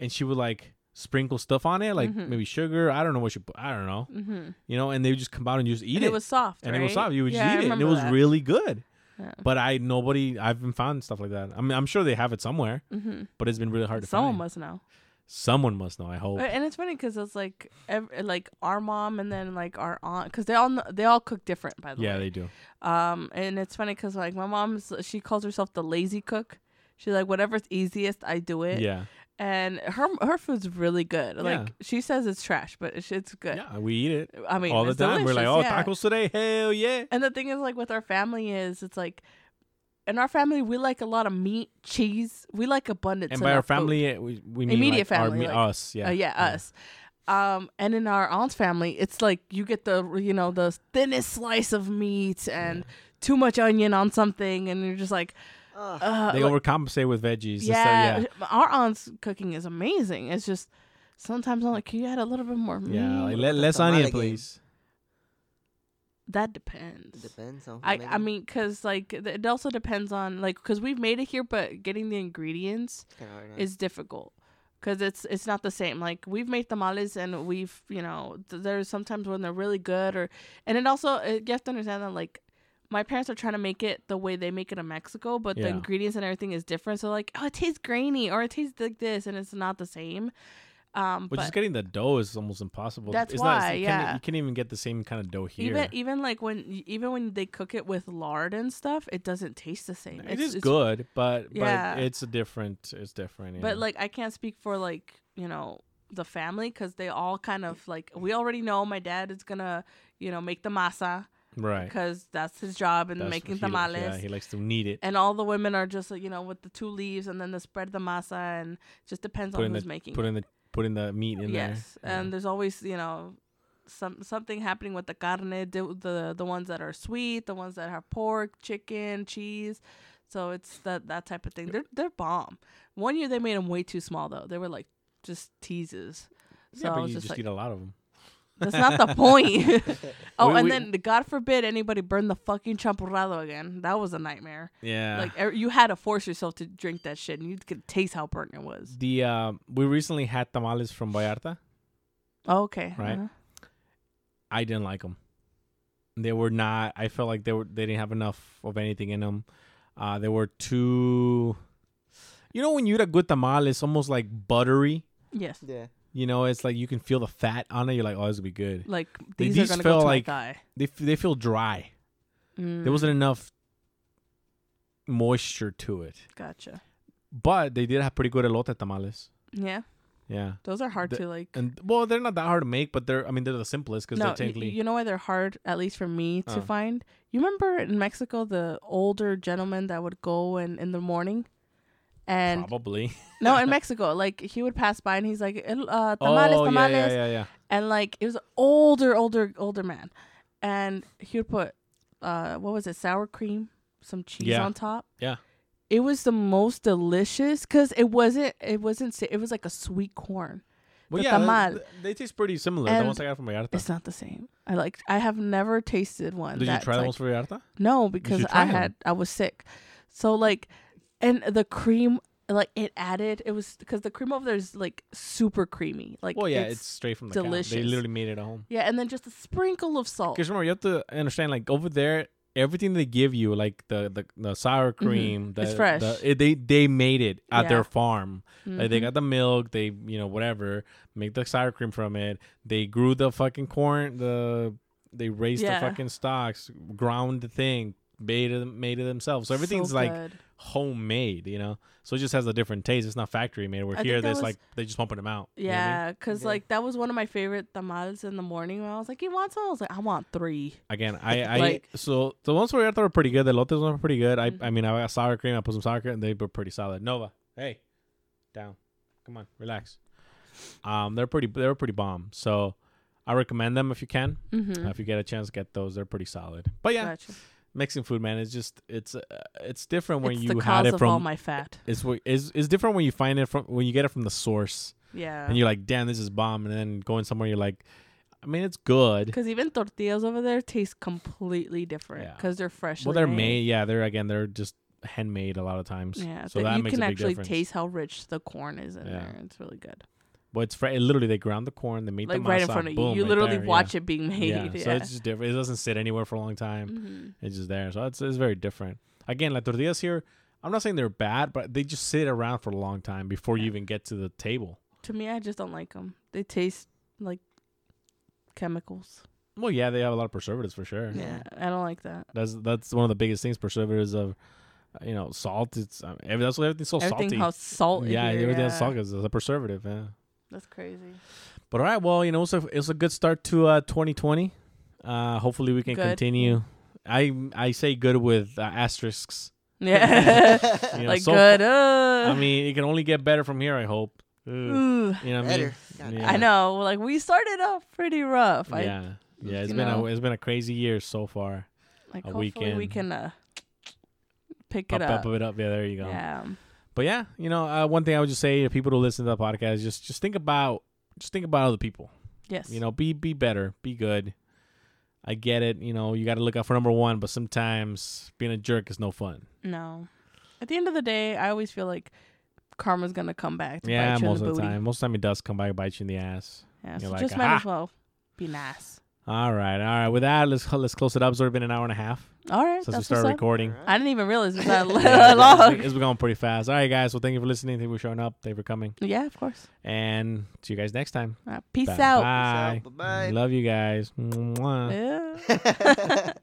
and she would like sprinkle stuff on it, like Mhm. maybe sugar. I don't know what she put. I don't know, mm-hmm. you know. And they would just come out and you just eat and it, it was soft, and it was soft. You would Yeah, just eat it, and it was that. really good. Yeah. But I nobody I haven't found stuff like that. I mean, I'm sure they have it somewhere, Mm-hmm. but it's been really hard to find. Someone find. must know. Someone must know. I hope. And it's funny because it's like ev- like our mom and then like our aunt because they all kn- they all cook different by the Yeah, way. Yeah, they do. Um, and it's funny because like my mom's she calls herself the lazy cook. She's like whatever's easiest, I do it. Yeah, And her her food's really good. Yeah. Like she says it's trash, but it's, it's good. yeah, we eat it I mean, all the time. We're like, oh, yeah. tacos today, hell yeah. And the thing is, like with our family, is it's like in our family we like a lot of meat, cheese. We like abundance. And by our family, eh, we, we mean Immediate like family, me- like- us. Yeah, Uh, yeah, us. Um, and in our aunt's family, it's like you get the you know the thinnest slice of meat and too much onion on something, and you're just like, uh, They like- overcompensate with veggies. and stuff, yeah, yeah. Our aunt's cooking is amazing. It's just sometimes I'm like, can you add a little bit more meat? Yeah, like le- the less tamale onion, game. please. That depends. Depends on. I made I mean, cause like th- it also depends on like because we've made it here, but getting the ingredients It's kinda hard, huh? is difficult because it's it's not the same. Like we've made tamales and we've you know th- there's sometimes when they're really good or and it also it, you have to understand that like my parents are trying to make it the way they make it in Mexico, but the ingredients and everything is different. So like oh it tastes grainy or it tastes like this and it's not the same. Um, But, but just getting the dough is almost impossible. That's it's not, why, you can't- yeah. you can't even get the same kind of dough here. even even like when even when they cook it with lard and stuff, it doesn't taste the same. it It's- is it's good, but Yeah. but it's a different. It's different. Yeah. But like I can't speak for like you know the family because they all kind of like we already know my dad is gonna you know make the masa right, because that's his job in That's- making tamales. Yeah, he likes to knead it. and all the women are just you know with the two leaves and then they spread the masa and just depends Put on who's the making. put it. in the put in the meat in yes, there. Yes, and there's always you know some something happening with the carne, the the the ones that are sweet, the ones that have pork, chicken, cheese. So it's that that type of thing. They're they're bomb. One year they made them way too small though. They were like just teases. So yeah, but you just, just like, eat a lot of them. That's not the point. [laughs] oh, We- and we- then God forbid anybody burn the fucking champurrado again. That was a nightmare. Yeah. Like er, you had to force yourself to drink that shit, and you could taste how burnt it was. the uh, we recently had tamales from Vallarta. Oh, okay. Right. uh-huh. I didn't like them. They were not. I felt like they were. They didn't have enough of anything in them. Uh, they were too. You know, when you eat a good tamal, it's almost like buttery. Yes. yeah. You know, it's like you can feel the fat on it. You're like, oh, this will be good. Like these, these are gonna felt go to like- my thigh. They f- they feel dry. Mm, There wasn't enough moisture to it. Gotcha. But they did have pretty good elote tamales. Yeah, Yeah. those are hard The- to like. And well, they're not that hard to make, but they're I mean they're the simplest because no, they're y- technically you know why they're hard, at least for me to Uh. find. You remember in Mexico the older gentleman that would go and in the morning, and probably. no, in [laughs] Mexico, like he would pass by and he's like, "El- uh, tamales, oh tamales, yeah, yeah, yeah, and like it was older, older, older man, and he would put, uh, what was it, sour cream, some cheese on top. Yeah. It was the most delicious because it wasn't. It wasn't. It was like a sweet corn. Well, The yeah, they- tamal. They, they taste pretty similar. And the ones I got from Vallarta. It's not the same. I like. I have never tasted one. Did you try the like, ones from Vallarta? No, because I had I was sick, so like, and the cream like it added. It was because the cream over there is like super creamy. Like Well, yeah, it's, it's, straight from the cow. They literally made it at home. yeah, and then just a sprinkle of salt. Because remember, you have to understand, like over there, everything they give you, like the the, the sour cream, the, Mm-hmm. It's fresh. the- it- they they made it at Yeah. their farm. Like they Mhm. got the milk, they you know whatever, make the sour cream from it. They grew the fucking corn. The they raised Yeah. the fucking stocks ground the thing, made it made it themselves. So everything's So like homemade, you know. So it just has a different taste. It's not factory made. Where I think here, that there's like they just pumping them out. you know I mean? Yeah, because like that was one of my favorite tamales in the morning. When I was like, "You want some?" I was like, "I want three. Again, I, [laughs] I Like- so the ones where I thought were pretty good. The lotes ones were pretty good. I, Mhm. I mean, I got sour cream. I put some sour cream, and they were pretty solid. Nova, hey, down, come on, relax. Um, they're pretty. They were pretty bomb. So, I recommend them if you can. Mm-hmm. If you get a chance, get those. They're pretty solid. But yeah, Gotcha. Mixing food, man, it's just it's uh, it's different when it's you the had cause it of all my fat. It's is is different when you find it from when you get it from the source, Yeah. and you're like, damn, this is bomb, and then going somewhere, you're like, I mean, it's good. Because even tortillas over there taste completely different Yeah. because they're fresh. Well, they're made. Yeah, they're again, they're just handmade a lot of times. Yeah, so that you makes can a big actually difference. taste how rich the corn is in Yeah. there. It's really good. But it's fr- literally they ground the corn, they made Like the right in masa, front of you. boom, You right literally there, watch yeah. it being made. Yeah, Yeah. so it's just different. It doesn't sit anywhere for a long time. hmm It's just there. So it's it's very different. Again, like tortillas here, I'm not saying they're bad, but they just sit around for a long time before you even get to the table. To me, I just don't like them. They taste like chemicals. Well, yeah, they have a lot of preservatives for sure. Yeah, I don't like that. That's that's one of the biggest things. Preservatives of, uh, you know, salt. It's I mean, that's why everything's so Everything salty. has salt. yeah, here, everything yeah. has salt is a preservative. Yeah. That's crazy. But all right, well, you know, it's a, it's a good start to uh, 2020. Uh, hopefully, we can Good. continue. I I say good with uh, asterisks. Yeah, [laughs] You [laughs] know, like so good. Uh, I mean, it can only get better from here. I hope. Ugh. ooh. You know what I mean? Yeah. I know. Like we started off pretty rough. I, yeah, yeah. It's you been know. a it's been a crazy year so far. like a hopefully we can uh, pick Pop it up. up it up. Yeah, there you go. Yeah. But yeah, you know, uh, one thing I would just say to people who listen to the podcast, just just think about just think about other people. Yes. You know, be be better, be good. I get it. You know, you got to look out for number one, but sometimes being a jerk is no fun. No. At the end of the day, I always feel like karma's gonna come back to yeah, bite you most in the of the booty. time. Most of the time, it does come back and bite you in the ass. Yeah, so like, just might as well be nice. All right, all right. With that, let's let's close it up. It's already been an hour and a half All right, since we that's started what's up. recording. I didn't even realize it was that [laughs] [laughs] Yeah, long. it's, it's been going pretty fast. All right, guys. Well, thank you for listening. Thank you for showing up. Thank you for coming. Yeah, of course. And see you guys next time. All right, peace Bye. out. Bye. Bye-bye. Love you guys. Mwah. Yeah. [laughs]